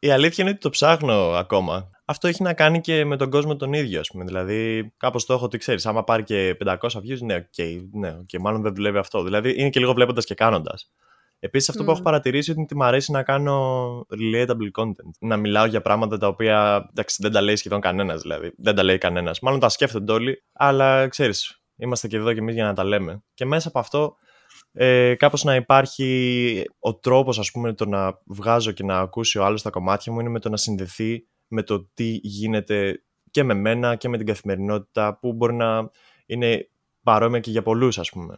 Speaker 3: Η αλήθεια είναι ότι το ψάχνω ακόμα. Αυτό έχει να κάνει και με τον κόσμο τον ίδιο, ας πούμε. Δηλαδή, κάπως το έχω ότι ξέρεις, άμα πάρει και 500 views, ναι, οκ, ναι, και μάλλον δεν δουλεύει αυτό. Δηλαδή, είναι και λίγο βλέποντας και κάνοντας. Επίσης, αυτό που
Speaker 1: Μμμ.
Speaker 3: έχω παρατηρήσει είναι ότι μου αρέσει να κάνω relatable content. Να μιλάω για πράγματα τα οποία εντάξει, δεν τα λέει σχεδόν κανένας, δηλαδή. Δεν τα λέει κανένας. Μάλλον τα σκέφτονται όλοι, αλλά ξέρεις, είμαστε και εδώ κι εμείς για να τα λέμε. Και μέσα από αυτό ε, κάπως να υπάρχει ο τρόπος ας πούμε το να βγάζω και να ακούσει ο άλλος τα κομμάτια μου είναι με το να συνδεθεί με το τι γίνεται και με μένα και με την καθημερινότητα που μπορεί να είναι παρόμοια και για πολλούς ας πούμε.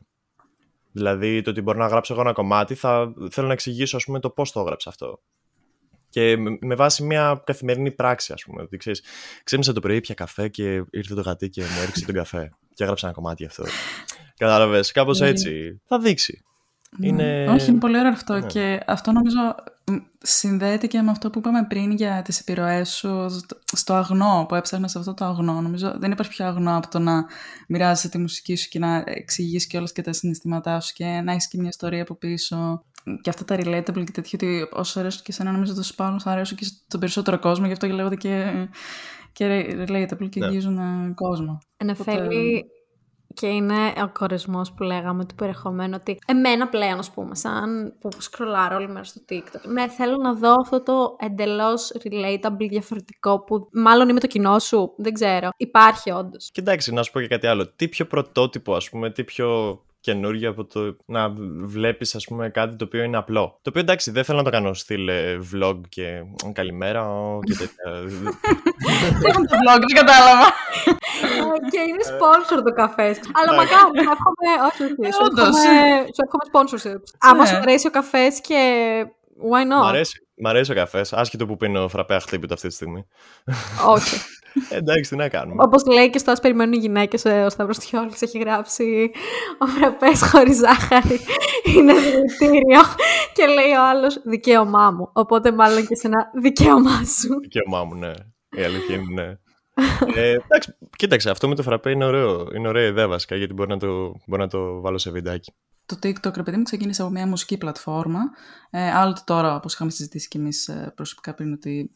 Speaker 3: Δηλαδή το ότι μπορώ να γράψω εγώ ένα κομμάτι θα θέλω να εξηγήσω ας πούμε το πώς το έγραψα αυτό. Και με, με βάση μια καθημερινή πράξη, ας πούμε. Ότι ξέρεις, ξέμισα το πρωί, πια καφέ και ήρθε το γατί και μου έριξε τον καφέ. Και έγραψα ένα κομμάτι γι' αυτό. Κατάλαβες, κάπως
Speaker 2: Ναι.
Speaker 3: έτσι. Θα δείξει. Είναι-
Speaker 2: Όχι, είναι πολύ ωραίο αυτό.
Speaker 3: Ναι.
Speaker 2: Και αυτό νομίζω μ, συνδέεται και με αυτό που είπαμε πριν για τις επιρροές σου στο- στο αγνό, που έψαχνες αυτό το αγνό. Νομίζω δεν υπάρχει πιο αγνό από το να μοιράζεσαι τη μουσική σου και να εξηγείς και όλες και τα συναισθήματά σου και να έχεις και μια ιστορία από πίσω. Και αυτά τα relatable και τέτοιο, ότι όσο αρέσουν και εσένα, νομίζω ότι πάνω θα αρέσουν και στον περισσότερο κόσμο, γι' αυτό και λέγονται και, και relatable και
Speaker 3: Ναι.
Speaker 2: αγγίζουν ε, κόσμο.
Speaker 1: Νεφέλη και είναι ο κορεσμός που λέγαμε του περιεχομένου ότι εμένα πλέον, ας πούμε, σαν που σκρολάρω όλη μέρα στο TikTok, με θέλω να δω αυτό το εντελώς relatable διαφορετικό που μάλλον είμαι το κοινό σου, δεν ξέρω. Υπάρχει όντως.
Speaker 3: Και εντάξει, να σου πω και κάτι άλλο. Τι πιο πρωτότυπο, ας πούμε, τι πιο καινούργιο από το να βλέπεις, ας πούμε, κάτι το οποίο είναι απλό. Το οποίο εντάξει, δεν θέλω να το κάνω στυλ ε, vlog και «Μ, καλημέρα ω, και τέτοια.
Speaker 2: το vlog, δεν κατάλαβα.
Speaker 1: Ε, και είναι sponsor το καφέ. Αλλά μακάρι, σου εύχομαι. Όχι, όχι. Σου
Speaker 2: Όντως.
Speaker 1: εύχομαι, σου εύχομαι sponsorships. Άμα
Speaker 2: Ναι.
Speaker 1: σου αρέσει ο καφές και. Why
Speaker 3: Μ'
Speaker 1: not?
Speaker 3: αρέσει. Μ' αρέσει ο καφές, άσχετο που πίνω φραπέ αχτύπητο αυτή τη στιγμή.
Speaker 1: Όχι.
Speaker 3: Ε, εντάξει, τι να κάνουμε.
Speaker 1: Όπως λέει και στο Ας περιμένουν οι γυναίκες, ο Σταύρος Τιόλη έχει γράψει Ο φραπές χωρίς ζάχαρη είναι δηλητήριο. και λέει ο άλλος δικαίωμά μου. Οπότε μάλλον και σε ένα δικαίωμά σου.
Speaker 3: Δικαίωμά μου, ναι. Η αλήθεια είναι, ναι. Ε, εντάξει, κοίταξε, αυτό με το φραπέ είναι ωραίο. Είναι ωραία ιδέα βασικά, γιατί μπορεί να το, μπορεί να το βάλω σε βιντεάκι.
Speaker 2: Το TikTok, ρε παιδί μου, ξεκίνησε από μια μουσική πλατφόρμα. Ε, άλλοτε τώρα, όπως είχαμε συζητήσει κι εμείς ε, προσωπικά πριν, ότι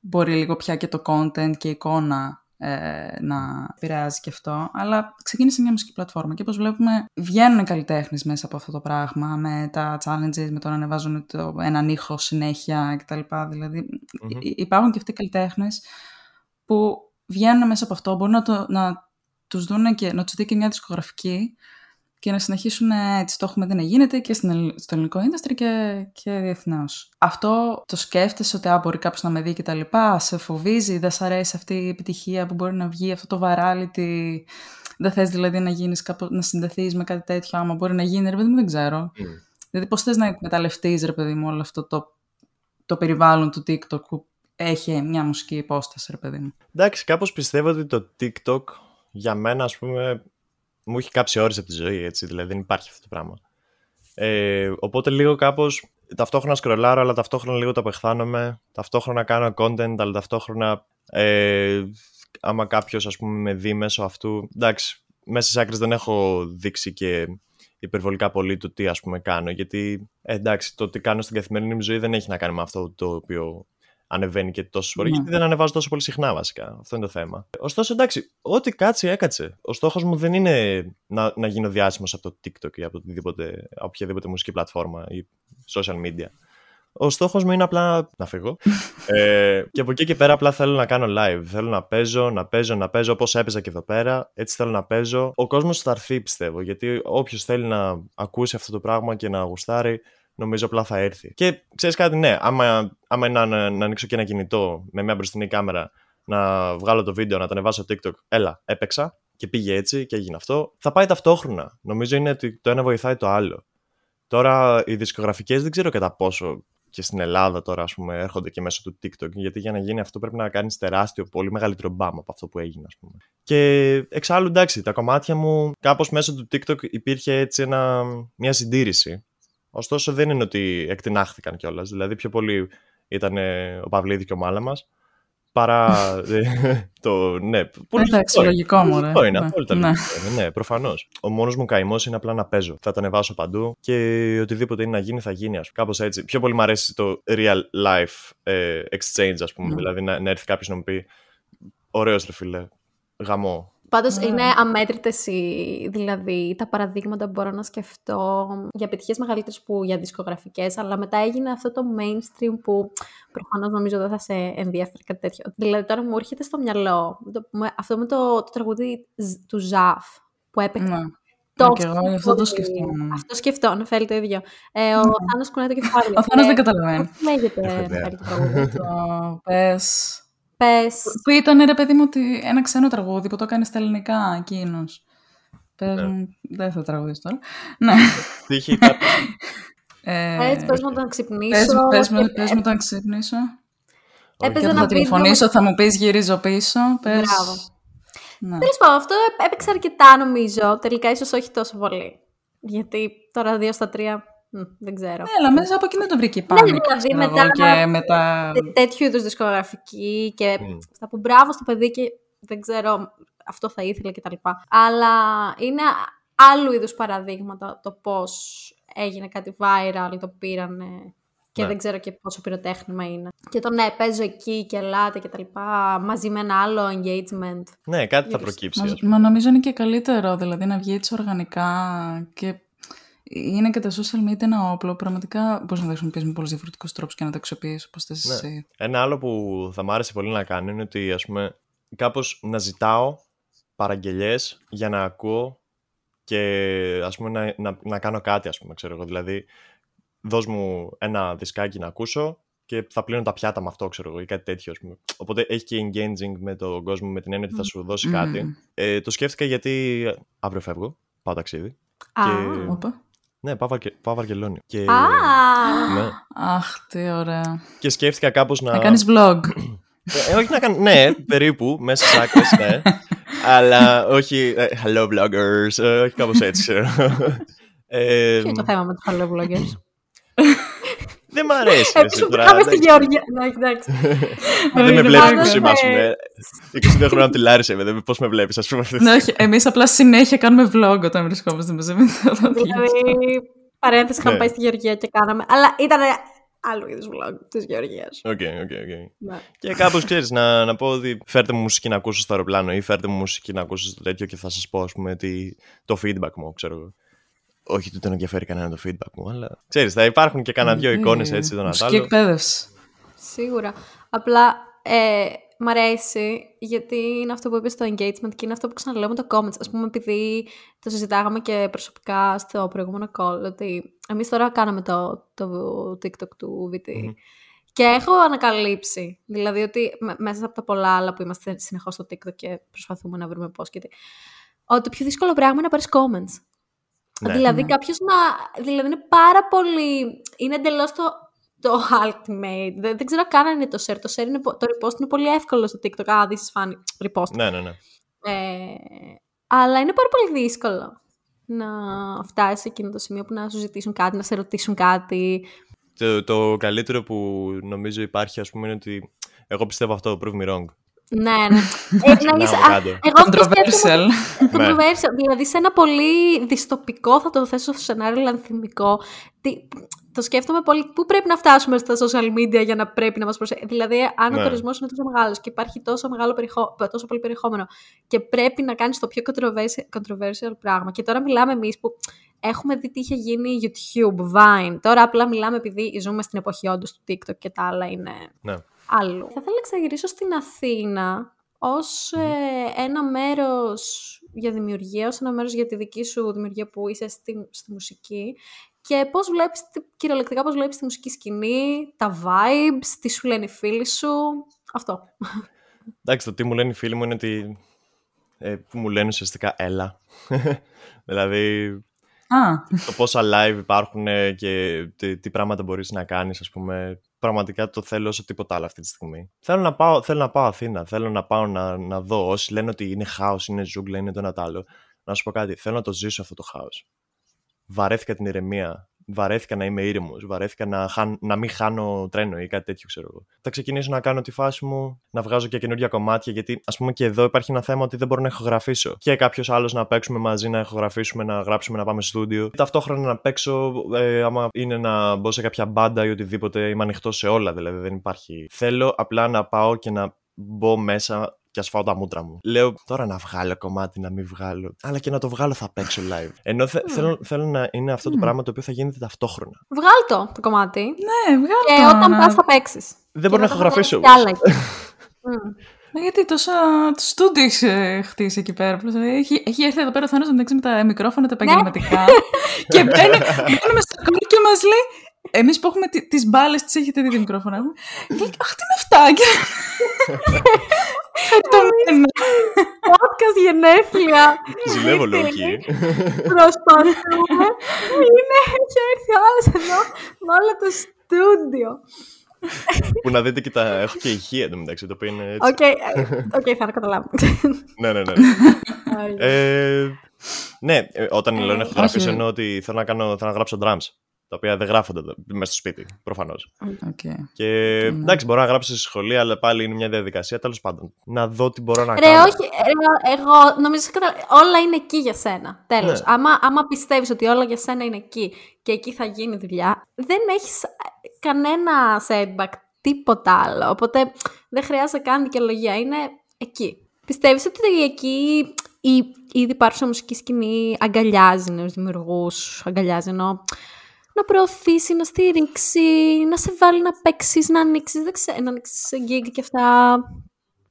Speaker 2: μπορεί λίγο πια και το content και η εικόνα ε, να επηρεάζει και αυτό. Αλλά ξεκίνησε μια μουσική πλατφόρμα και όπως βλέπουμε βγαίνουν καλλιτέχνες μέσα από αυτό το πράγμα με τα challenges, με το να ανεβάζουν το, έναν ήχο συνέχεια κτλ. Δηλαδή
Speaker 3: Μμμ.
Speaker 2: υ- υπάρχουν και αυτοί οι καλλιτέχνες που βγαίνουν μέσα από αυτό, μπορούν να, το, να τους δουν και να τους δει και μια δισκογραφική και να συνεχίσουν έτσι. Το έχουμε δει να γίνεται και στην ελλ- στο ελληνικό industry και, και διεθνώς. Αυτό το σκέφτεσαι ότι α, μπορεί κάποιος να με δει και τα λοιπά. Σε φοβίζει, δεν σ' αρέσει αυτή η επιτυχία που μπορεί να βγει, αυτό το virality. Δεν θες δηλαδή να γίνεις κάπου, να συνδεθείς με κάτι τέτοιο, άμα μπορεί να γίνει, ρε παιδί μου, δεν ξέρω. Δηλαδή πώς θες να εκμεταλλευτείς, ρε παιδί μου, όλο αυτό το, το περιβάλλον του TikTok που έχει μια μουσική υπόσταση, ρε παιδί μου.
Speaker 3: Εντάξει, κάπως πιστεύω ότι το TikTok για μένα, ας πούμε, μου έχει κάψει ώρες από τη ζωή, έτσι, δηλαδή δεν υπάρχει αυτό το πράγμα. Ε, οπότε λίγο κάπως ταυτόχρονα σκρολάρω, αλλά ταυτόχρονα λίγο το απεχθάνομαι, ταυτόχρονα κάνω content, αλλά ταυτόχρονα ε, άμα κάποιος ας πούμε με δει μέσω αυτού, εντάξει, μέσα στις άκρες δεν έχω δείξει και υπερβολικά πολύ το τι ας πούμε κάνω, γιατί ε, εντάξει, το τι κάνω στην καθημερινή μου ζωή δεν έχει να κάνει με αυτό το οποίο ανεβαίνει και τόσο φορέ,
Speaker 2: Ναι.
Speaker 3: γιατί δεν ανεβάζω τόσο πολύ συχνά βασικά. Αυτό είναι το θέμα. Ωστόσο, εντάξει, ό,τι κάτσει, έκατσε. Ο στόχος μου δεν είναι να, να γίνω διάσημος από το TikTok ή από, οτιδήποτε, από οποιαδήποτε μουσική πλατφόρμα ή social media. Ο στόχος μου είναι απλά να φύγω. ε, και από εκεί και πέρα απλά θέλω να κάνω live. Θέλω να παίζω, να παίζω, να παίζω όπως έπαιζα και εδώ πέρα. Έτσι θέλω να παίζω. Ο κόσμος θα έρθει πιστεύω. Γιατί όποιος θέλει να ακούσει αυτό το πράγμα και να γουστάρει, νομίζω απλά θα έρθει. Και ξέρεις κάτι, ναι, άμα, άμα είναι να, να ανοίξω και ένα κινητό με μια μπροστινή κάμερα, να βγάλω το βίντεο, να το ανεβάσω στο TikTok, έλα, έπαιξα και πήγε έτσι και έγινε αυτό. Θα πάει ταυτόχρονα. Νομίζω είναι ότι το ένα βοηθάει το άλλο. Τώρα οι δισκογραφικές δεν ξέρω κατά πόσο και στην Ελλάδα τώρα ας πούμε έρχονται και μέσω του TikTok γιατί για να γίνει αυτό πρέπει να κάνεις τεράστιο πολύ μεγαλύτερο μπαμ από αυτό που έγινε ας πούμε. Και εξάλλου εντάξει τα κομμάτια μου κάπως μέσω του TikTok υπήρχε έτσι ένα, μια συντήρηση ωστόσο δεν είναι ότι εκτινάχθηκαν κιόλας. δηλαδή πιο πολύ ήταν ε, ο Παυλίδη και ο Μάλαμας παρά ε, το. Ναι, που
Speaker 2: Εντάξει, λογικό μου, ρε.
Speaker 3: Αυτό είναι,
Speaker 2: Ναι.
Speaker 3: απόλυτα
Speaker 2: Ναι.
Speaker 3: λογικό είναι, Ναι, προφανώς. Ο μόνος μου καημός είναι απλά να παίζω. Θα τα ανεβάσω παντού και οτιδήποτε είναι να γίνει, θα γίνει, ας πούμε. Κάπως έτσι. Πιο πολύ μου αρέσει το real life ε, exchange, ας πούμε.
Speaker 2: Ναι.
Speaker 3: Δηλαδή να, να έρθει κάποιος να μου πει: Ωραίος ρε φίλε, γαμό.
Speaker 1: Πάντως
Speaker 2: Ναι.
Speaker 1: είναι αμέτρητες οι, δηλαδή, τα παραδείγματα που μπορώ να σκεφτώ για επιτυχίες μεγαλύτερες που για δισκογραφικές, αλλά μετά έγινε αυτό το mainstream που προφανώς νομίζω δεν θα σε ενδιαφέρει κάτι τέτοιο. Δηλαδή τώρα μου έρχεται στο μυαλό το- με- αυτό με το, το τραγούδι Ζ- του Ζαφ που έπαιξε
Speaker 2: Ναι.
Speaker 1: τόσο
Speaker 2: Και εγώ αυτό το
Speaker 1: πολύ.
Speaker 2: σκεφτόμουν.
Speaker 1: Αυτό σκεφτώ, Νεφέλη το ίδιο. Ε, ο Θάνος κουνάει το κεφάλι.
Speaker 2: Ο Θάνος
Speaker 1: Ε,
Speaker 2: δεν καταλαβαίνει.
Speaker 1: Πώς λέγεται,
Speaker 3: Έχω ιδέα.
Speaker 1: Νεφέλη, το τραγούδι.
Speaker 2: Το πες...
Speaker 1: Πες.
Speaker 2: Που ήταν ρε παιδί μου ότι ένα ξένο τραγούδι που το έκανε στα ελληνικά εκείνος. Πες
Speaker 3: Ναι.
Speaker 2: μου, δεν θα τραγουδήσω τώρα. Ναι.
Speaker 3: Τύχη κάποιο.
Speaker 2: Ε,
Speaker 1: Έτσι, πες μου όταν ξυπνήσω.
Speaker 2: πες, μου- πες, μου,
Speaker 1: και-
Speaker 2: πες μου όταν ξυπνήσω.
Speaker 1: Έπαιζε
Speaker 2: Και
Speaker 1: ένα
Speaker 2: θα
Speaker 1: βίντεο
Speaker 2: τηλεφωνήσω, θα μου πεις γυρίζω πίσω. Πες...
Speaker 1: Μπράβο.
Speaker 2: Ναι.
Speaker 1: Τέλος πάντων, αυτό έπαιξε αρκετά νομίζω. Τελικά ίσως όχι τόσο πολύ. Γιατί τώρα δύο στα τρία μ, δεν ξέρω.
Speaker 2: Ναι, αλλά μέσα από εκεί δεν το βρήκε
Speaker 1: Ναι,
Speaker 2: πάνω.
Speaker 1: δηλαδή, μετά-
Speaker 2: Και μετά...
Speaker 1: Τε- τέτοιου είδους δισκογραφική και
Speaker 3: Μμ.
Speaker 1: αυτά που μπράβο στο παιδί και δεν ξέρω, αυτό θα ήθελα κτλ. Αλλά είναι άλλου είδους παραδείγματα το πώς έγινε κάτι viral, το πήρανε. Και
Speaker 3: Ναι.
Speaker 1: δεν ξέρω και πόσο πυροτέχνημα είναι. Και το ναι, παίζω εκεί και ελάτε και τα λοιπά, μαζί με ένα άλλο engagement.
Speaker 3: ναι, κάτι θα
Speaker 1: Γύρω-
Speaker 3: προκύψει.
Speaker 2: Μα,
Speaker 3: ας πούμε.
Speaker 2: μα νομίζω είναι και καλύτερο, δηλαδή να βγει έτσι οργανικά και είναι και τα social media ένα όπλο. Πραγματικά μπορείς να τα χρησιμοποιήσει με πολλούς διαφορετικούς τρόπους και να τα αξιοποιήσει όπως θες
Speaker 3: Ναι.
Speaker 2: εσύ.
Speaker 3: Ένα άλλο που θα μ' άρεσε πολύ να κάνω είναι ότι ας πούμε κάπως να ζητάω παραγγελιές για να ακούω και ας πούμε να, να, να κάνω κάτι ας πούμε ξέρω εγώ δηλαδή δώσ' μου ένα δισκάκι να ακούσω και θα πλύνω τα πιάτα με αυτό ξέρω εγώ ή κάτι τέτοιο ας πούμε. οπότε έχει και engaging με τον κόσμο με την έννοια ότι θα σου δώσει κάτι
Speaker 2: Μμ.
Speaker 3: ε, το σκέφτηκα γιατί αύριο φεύγω πάω ταξίδι
Speaker 1: Α,
Speaker 3: Και-
Speaker 2: Όπα.
Speaker 3: Ναι πάω, Βαρκε- πάω Βαρκελόνη και,
Speaker 1: Α,
Speaker 3: ναι.
Speaker 2: Αχ, τι ωραία.
Speaker 3: και σκέφτηκα κάπως να
Speaker 2: Να κάνεις vlog.
Speaker 3: Ε, όχι να κάνω. Ναι, περίπου, μέσα στις άκρες, ναι. Αλλά όχι. ε, hello, vloggers. ε, όχι κάπως έτσι. ξέρω. Ε,
Speaker 1: ποιο είναι το θέμα με τους hello vloggers;
Speaker 3: Δεν μ' αρέσει. εσύ
Speaker 1: Επίσης,
Speaker 3: τώρα,
Speaker 1: πήγαμε στη
Speaker 3: εντάξει.
Speaker 1: Γεωργία. Ναι, εντάξει.
Speaker 3: Δεν με
Speaker 2: Είναι
Speaker 3: βλέπεις
Speaker 2: πλάκα.
Speaker 3: που είμαι, α
Speaker 1: Ναι.
Speaker 3: πούμε. 22 χρόνια από τη Λάρισα, είμαι. Πώς με βλέπεις, ας πούμε. αυτή τη
Speaker 2: ναι, όχι. Εμείς απλά συνέχεια κάνουμε vlog όταν βρισκόμαστε μαζί με το
Speaker 1: Δηλαδή, παρένθεση, είχαμε
Speaker 3: Ναι.
Speaker 1: πάει στη Γεωργία και κάναμε. Αλλά ήταν άλλου είδου vlog της Γεωργίας.
Speaker 3: Οκ, οκ, οκ.
Speaker 1: Ναι.
Speaker 3: Και κάπως ξέρεις να, να πω ότι φέρτε μου μουσική να ακούσω στο αεροπλάνο ή φέρτε μου μουσική να ακούσω στο τέτοιο και θα σας πω, ας πούμε, τι, το feedback μου, ξέρω εγώ. Όχι ότι δεν ενδιαφέρει κανένα το feedback μου, αλλά ξέρεις, θα υπάρχουν και κανένα δυο εικόνες έτσι το
Speaker 2: Μουσική
Speaker 3: Νατάλο.
Speaker 2: εκπαίδευση.
Speaker 1: Σίγουρα. Απλά ε, μ' αρέσει γιατί είναι αυτό που είπες στο engagement και είναι αυτό που ξαναλέω με το comments. Ας πούμε, επειδή το συζητάγαμε και προσωπικά στο προηγούμενο call, ότι εμείς τώρα κάναμε το, το TikTok του VT. Και έχω ανακαλύψει, δηλαδή ότι μέσα από τα πολλά άλλα που είμαστε συνεχώς στο TikTok και προσπαθούμε να βρούμε πώς και τι, ότι το πιο δύσκολο πράγμα είναι να πάρεις comments.
Speaker 3: Ναι.
Speaker 1: Δηλαδή
Speaker 2: Ναι.
Speaker 1: κάποιος να. Δηλαδή είναι πάρα πολύ. Είναι εντελώς το, το ultimate. Δεν, δεν ξέρω καν αν είναι το share. Το share είναι, πο- το repost είναι πολύ εύκολο στο TikTok. Α, this is funny. Repost.
Speaker 3: Ναι, ναι, ναι.
Speaker 1: Ε, αλλά είναι πάρα πολύ δύσκολο να φτάσει σε εκείνο το σημείο που να σου ζητήσουν κάτι, να σε ρωτήσουν κάτι.
Speaker 3: Το, το καλύτερο που νομίζω υπάρχει, ας πούμε, είναι ότι εγώ πιστεύω αυτό, prove me wrong.
Speaker 1: Ναι, ναι. ε, να
Speaker 3: Να
Speaker 1: είσαι,
Speaker 3: μου
Speaker 1: α,
Speaker 3: κάντε.
Speaker 1: εγώ αυτό σκέφτομαι
Speaker 2: Controversial.
Speaker 3: Ναι.
Speaker 1: Controversial. Δηλαδή σε ένα πολύ δυστοπικό, θα το θέσω στο σενάριο λανθιμικό. Τι, το σκέφτομαι πολύ. Πού πρέπει να φτάσουμε στα social media για να πρέπει να μας προσέχει. Δηλαδή, αν ο
Speaker 3: Ναι.
Speaker 1: τουρισμό είναι τόσο μεγάλος και υπάρχει τόσο, μεγάλο περιχώ... τόσο πολύ περιεχόμενο και πρέπει να κάνεις το πιο controversial, controversial πράγμα. Και τώρα μιλάμε εμείς που έχουμε δει τι είχε γίνει YouTube, Vine. Τώρα απλά μιλάμε επειδή ζούμε στην εποχή όντως του TikTok και τα άλλα είναι
Speaker 3: ναι.
Speaker 1: Άλλου. Θα ήθελα να ξαναγυρίσω στην Αθήνα ως ε, ένα μέρος για δημιουργία, ως ένα μέρος για τη δική σου δημιουργία που είσαι στη, στη μουσική και πώς βλέπεις, τι- κυριολεκτικά πώς βλέπεις τη μουσική σκηνή, τα vibes, τι σου λένε οι φίλοι σου, αυτό.
Speaker 3: Εντάξει, το τι μου λένε οι φίλοι μου είναι ότι. Ε, που μου λένε ουσιαστικά έλα. δηλαδή,
Speaker 2: Α,
Speaker 3: το πόσα live υπάρχουν ε, και τι, τι πράγματα μπορείς να κάνεις, ας πούμε. Πραγματικά το θέλω όσο τίποτα άλλο αυτή τη στιγμή. Θέλω να πάω, θέλω να πάω Αθήνα, θέλω να πάω να, να δω. Όσοι λένε ότι είναι χάος, είναι ζούγκλα, είναι το ένα το άλλο. Να σου πω κάτι, θέλω να το ζήσω αυτό το χάος. Βαρέθηκα την ηρεμία. Βαρέθηκα να είμαι ήρεμος. Βαρέθηκα να, χάν, να μην χάνω τρένο ή κάτι τέτοιο, ξέρω εγώ. Θα ξεκινήσω να κάνω τη φάση μου, να βγάζω και καινούργια κομμάτια, γιατί ας πούμε και εδώ υπάρχει ένα θέμα ότι δεν μπορώ να ηχογραφήσω. Και κάποιος άλλος να παίξουμε μαζί, να ηχογραφήσουμε, να γράψουμε, να πάμε στούντιο. Ταυτόχρονα να παίξω, ε, άμα είναι να μπω σε κάποια μπάντα ή οτιδήποτε, είμαι ανοιχτός σε όλα, δηλαδή δεν υπάρχει. Θέλω απλά να πάω και να μπω μέσα και ας φάω τα μούτρα μου. Λέω τώρα να βγάλω κομμάτι, να μην βγάλω. Αλλά και να το βγάλω θα παίξω live. Ενώ θε- θέλω, θέλω να είναι αυτό το
Speaker 2: Μμ.
Speaker 3: πράγμα το οποίο θα γίνεται ταυτόχρονα.
Speaker 1: Βγάλ το το κομμάτι
Speaker 2: ναι, βγάλω
Speaker 1: και
Speaker 2: το
Speaker 1: όταν
Speaker 2: να-
Speaker 1: πας θα παίξεις.
Speaker 3: Δεν μπορώ να ηχογραφήσω.
Speaker 1: Κι άλλα εκεί. Μμ.
Speaker 2: Ναι, γιατί τόσα το στούντιο έχει ε, χτίσει εκεί πέρα. Απλώς, δηλαδή, έχει, έχει έρθει εδώ πέρα ο Θάνος μεταξύ με τα μικρόφωνα τα επαγγελματικά. και μπαίνει, μπαίνουμε στο κόμμα και μας λέει. Εμείς που έχουμε τι τις μπάλες, τις έχετε δει τα μικρόφωνα. Έχουμε. Και λέει, Αχ, τι είναι αυτά. Και... Χαριτωμένα.
Speaker 1: Podcast γενέθλια.
Speaker 3: Ζηλεύω λογική.
Speaker 1: Προσπαθούμε. Είναι, έχει έρθει ο άλλος εδώ με όλο το στούντιο.
Speaker 3: που να δείτε και τα. Έχω και ηχεία εντωμεταξύ, το οποίο είναι έτσι.
Speaker 1: Οκ, ε, οκ, θα το καταλάβω.
Speaker 3: ναι, ναι, ναι. ε, ναι, ε, όταν λέω να ηχογραφήσω
Speaker 2: όχι.
Speaker 3: εννοώ ότι θέλω να, κάνω, θέλω να γράψω drums. Τα οποία δεν γράφονται εδώ, μέσα στο σπίτι, προφανώς.
Speaker 2: Οκ.
Speaker 3: Και εντάξει, μπορώ να γράψω στη σχολή, αλλά πάλι είναι μια διαδικασία. Τέλος πάντων, να δω τι μπορώ να
Speaker 1: Ρε,
Speaker 3: κάνω.
Speaker 1: όχι, ρε, εγώ νομίζω κατα... όλα είναι εκεί για σένα. Τέλος.
Speaker 3: Ναι.
Speaker 1: Άμα, άμα πιστεύεις ότι όλα για σένα είναι εκεί και εκεί θα γίνει δουλειά, δεν έχεις κανένα setback, τίποτα άλλο. Οπότε δεν χρειάζεται καν δικαιολογία. Είναι εκεί. Πιστεύεις ότι εκεί η ήδη υπάρχουσα μουσική σκηνή αγκαλιάζει νέους δημιουργούς, αγκαλιάζει ενώ να προωθήσει, να στηρίξει, να σε βάλει να παίξεις, να ανοίξεις, δεν ξέρω, να ανοίξεις gig και αυτά.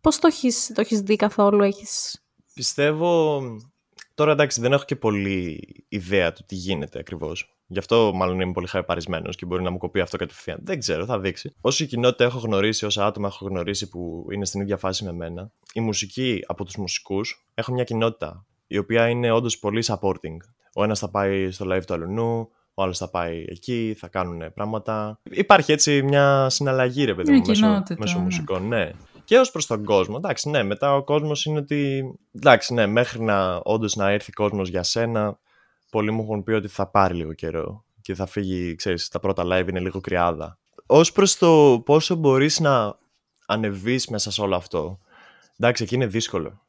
Speaker 1: Πώς το έχεις το έχεις δει καθόλου, έχει.
Speaker 3: Πιστεύω. Τώρα εντάξει, δεν έχω και πολύ ιδέα του τι γίνεται ακριβώς. Γι' αυτό μάλλον είμαι πολύ χαρπαρισμένο και μπορεί να μου κοπεί αυτό κατευθείαν. Δεν ξέρω, θα δείξει. Όση κοινότητα έχω γνωρίσει, όσα άτομα έχω γνωρίσει που είναι στην ίδια φάση με μένα, η μουσική από τους μουσικούς έχουν μια κοινότητα η οποία είναι όντως πολύ supporting. Ο ένας θα πάει στο live του αλουνού, ο άλλος θα πάει εκεί, θα κάνουν πράγματα. Υπάρχει έτσι μια συναλλαγή, ρε παιδί
Speaker 2: Μια
Speaker 3: μου, μέσω,
Speaker 2: κοινότητα,
Speaker 3: μέσω
Speaker 2: ναι.
Speaker 3: μουσικών, ναι. Και ως προς τον κόσμο. Εντάξει, ναι, μετά ο κόσμος είναι ότι. Εντάξει, ναι, μέχρι να όντως να έρθει κόσμος για σένα, πολλοί μου έχουν πει ότι θα πάρει λίγο καιρό και θα φύγει, ξέρεις, τα πρώτα live είναι λίγο κρυάδα. Ω προς το πόσο μπορείς να ανεβείς μέσα σε όλο αυτό. Εντάξει, εκεί είναι δύσκολο.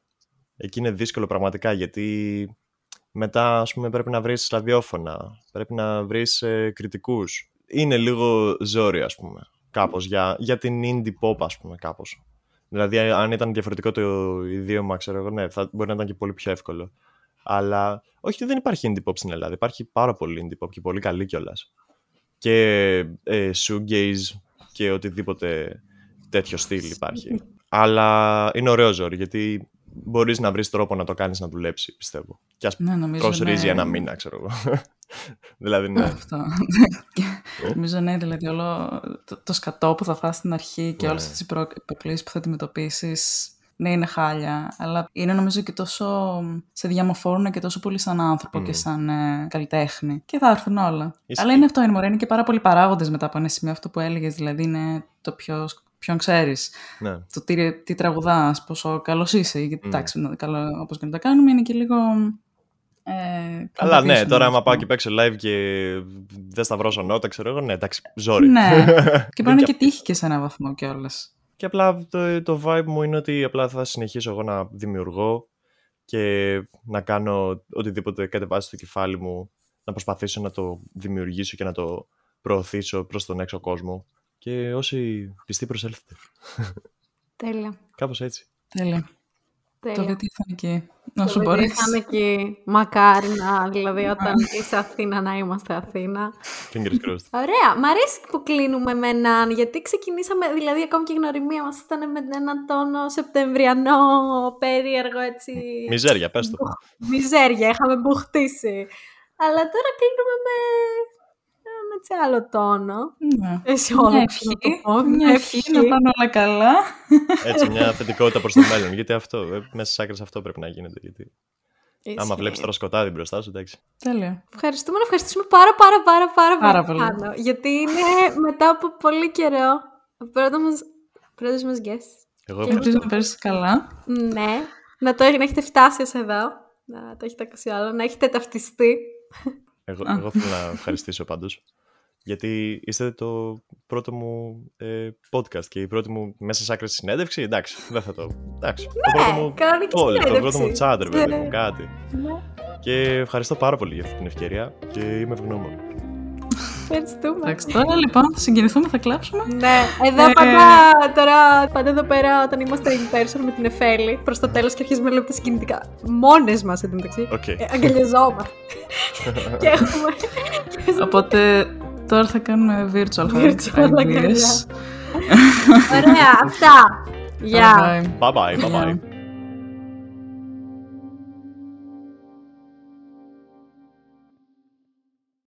Speaker 3: Εκεί είναι δύσκολο πραγματικά γιατί μετά ας πούμε πρέπει να βρεις ραδιόφωνα, πρέπει να βρεις ε, κριτικούς. Είναι λίγο ζόρι ας πούμε, κάπως, για, για την indie pop ας πούμε κάπως. Δηλαδή αν ήταν διαφορετικό το ιδίωμα, ξέρω εγώ, ναι, θα μπορεί να ήταν και πολύ πιο εύκολο. Αλλά όχι ότι δεν υπάρχει indie pop στην Ελλάδα, υπάρχει πάρα πολύ indie pop και πολύ καλή κιόλας. Και ε, shoegaze και οτιδήποτε τέτοιο στυλ υπάρχει. Αλλά είναι ωραίο ζόρι, γιατί μπορείς να βρεις τρόπο να το κάνεις να δουλέψει, πιστεύω. Και ας
Speaker 2: Ναι, νομίζω.
Speaker 3: προσρίζει
Speaker 2: ναι.
Speaker 3: ένα μήνα, ξέρω εγώ. δηλαδή, ναι.
Speaker 2: Αυτό. Νομίζω ναι, δηλαδή όλο το, το σκατό που θα φας στην αρχή και
Speaker 3: Ναι.
Speaker 2: όλες τις προ- προκλήσεις που θα αντιμετωπίσεις. Ναι, είναι χάλια, αλλά είναι νομίζω και τόσο. σε διαμορφώνουν και τόσο πολύ σαν άνθρωπο και σαν ε, καλλιτέχνη. Και θα έρθουν όλα.
Speaker 3: Ισχύει.
Speaker 2: Αλλά είναι αυτό, είναι μωρέ, είναι και πάρα πολλοί παράγοντες μετά από ένα σημείο αυτό που έλεγες, δηλαδή είναι το ποιο. Ποιον ξέρεις,
Speaker 3: ναι.
Speaker 2: το τι, τι τραγουδάς, πόσο καλός είσαι. Γιατί
Speaker 3: Μμ.
Speaker 2: εντάξει, ναι, καλό, όπως και να τα κάνουμε, είναι και λίγο. Ε,
Speaker 3: Αλλά ναι,
Speaker 2: competition,
Speaker 3: τώρα
Speaker 2: ας
Speaker 3: άμα πάω
Speaker 2: πούμε.
Speaker 3: και παίξω live και δεν σταυρώσω νότα, ξέρω εγώ, ναι, εντάξει, ζόρι.
Speaker 2: Ναι. και
Speaker 3: Δεν
Speaker 2: μπορεί να είναι
Speaker 3: κι
Speaker 2: και τύχη και σε έναν βαθμό κιόλας.
Speaker 3: Και απλά το, το vibe μου είναι ότι απλά θα συνεχίσω εγώ να δημιουργώ και να κάνω οτιδήποτε κατεβάσει στο κεφάλι μου, να προσπαθήσω να το δημιουργήσω και να το προωθήσω προς τον έξω κόσμο. Και όσοι πιστοί προσέλθετε.
Speaker 1: Τέλεια.
Speaker 3: Κάπως έτσι.
Speaker 2: Τέλεια. Το
Speaker 1: Τέλεια.
Speaker 2: γιατί θα είναι εκεί.
Speaker 1: Το
Speaker 2: Όσο
Speaker 1: παιδί
Speaker 2: μπορεί.
Speaker 1: θα είναι εκεί. Μακάρι να, δηλαδή όταν είσαι Αθήνα να είμαστε Αθήνα.
Speaker 3: Fingers crossed.
Speaker 1: Ωραία. Μ' αρέσει που κλείνουμε με έναν, γιατί ξεκινήσαμε, δηλαδή ακόμη και η γνωριμία μας ήταν με έναν τόνο σεπτεμβριανό, περίεργο έτσι.
Speaker 3: Μιζέρια, πες το.
Speaker 1: Μιζέρια, είχαμε μπουχτίσει. Αλλά τώρα κλείνουμε με έναν έτσι άλλο τόνο.
Speaker 2: Ναι.
Speaker 1: Εσύ
Speaker 2: Μια
Speaker 1: όλα
Speaker 2: ευχή,
Speaker 1: να το πω,
Speaker 2: μια ευχή να πάνε όλα καλά.
Speaker 3: Έτσι, μια θετικότητα προς το μέλλον. Γιατί αυτό, ε, μέσα στις άκρες αυτό πρέπει να γίνεται. Γιατί άμα
Speaker 1: Ισχύει.
Speaker 3: βλέπεις τώρα σκοτάδι μπροστά σου, εντάξει.
Speaker 2: Τέλεια.
Speaker 1: Ευχαριστούμε να ευχαριστήσουμε πάρα πάρα πάρα πάρα,
Speaker 2: Πάρα
Speaker 1: πολύ.
Speaker 2: πολύ.
Speaker 1: Χάνο, γιατί είναι μετά από πολύ καιρό ο πρώτος μας, πρώτος μας guest.
Speaker 3: Εγώ
Speaker 1: Και
Speaker 3: ευχαριστώ.
Speaker 2: Ελπίζω να πέρασες καλά.
Speaker 1: Ναι, να το να έχετε φτάσει ως εδώ, να το έχετε ακούσει άλλο, να έχετε ταυτιστεί.
Speaker 3: Εγώ,
Speaker 2: Α.
Speaker 3: εγώ θέλω να ευχαριστήσω πάντως. Γιατί είστε το πρώτο μου ε, podcast και η πρώτη μου μέσα σε άκρη συνέντευξη. Εντάξει, δεν θα το. Εντάξει. το πρώτο μου
Speaker 1: κανονική
Speaker 3: call, το πρώτο
Speaker 1: συνέντευξη.
Speaker 3: μου chat, ρε παιδί μου,
Speaker 1: Ναι.
Speaker 3: κάτι.
Speaker 1: Ναι,
Speaker 3: Και ευχαριστώ πάρα πολύ για αυτή την ευκαιρία και είμαι ευγνώμων.
Speaker 1: ευχαριστούμε.
Speaker 2: Εντάξει, τώρα λοιπόν θα συγκινηθούμε, θα κλάψουμε.
Speaker 1: Ναι, εδώ
Speaker 2: Ε.
Speaker 1: πάντα, τώρα, πάντα εδώ πέρα όταν είμαστε in person με την Εφέλη, προς το τέλος και αρχίζουμε να λέμε τα συγκινητικά. Μόνες μας εντωμεταξύ.
Speaker 3: Οκ.
Speaker 1: Ε, αγκαλιαζόμαστε. και έχουμε.
Speaker 2: Οπότε τώρα θα κάνουμε virtual
Speaker 1: Virtual
Speaker 2: ideas.
Speaker 1: αγκαλιά. Ωραία, αυτά. Γεια.
Speaker 2: Bye bye.
Speaker 3: Bye bye, bye bye.
Speaker 2: Bye.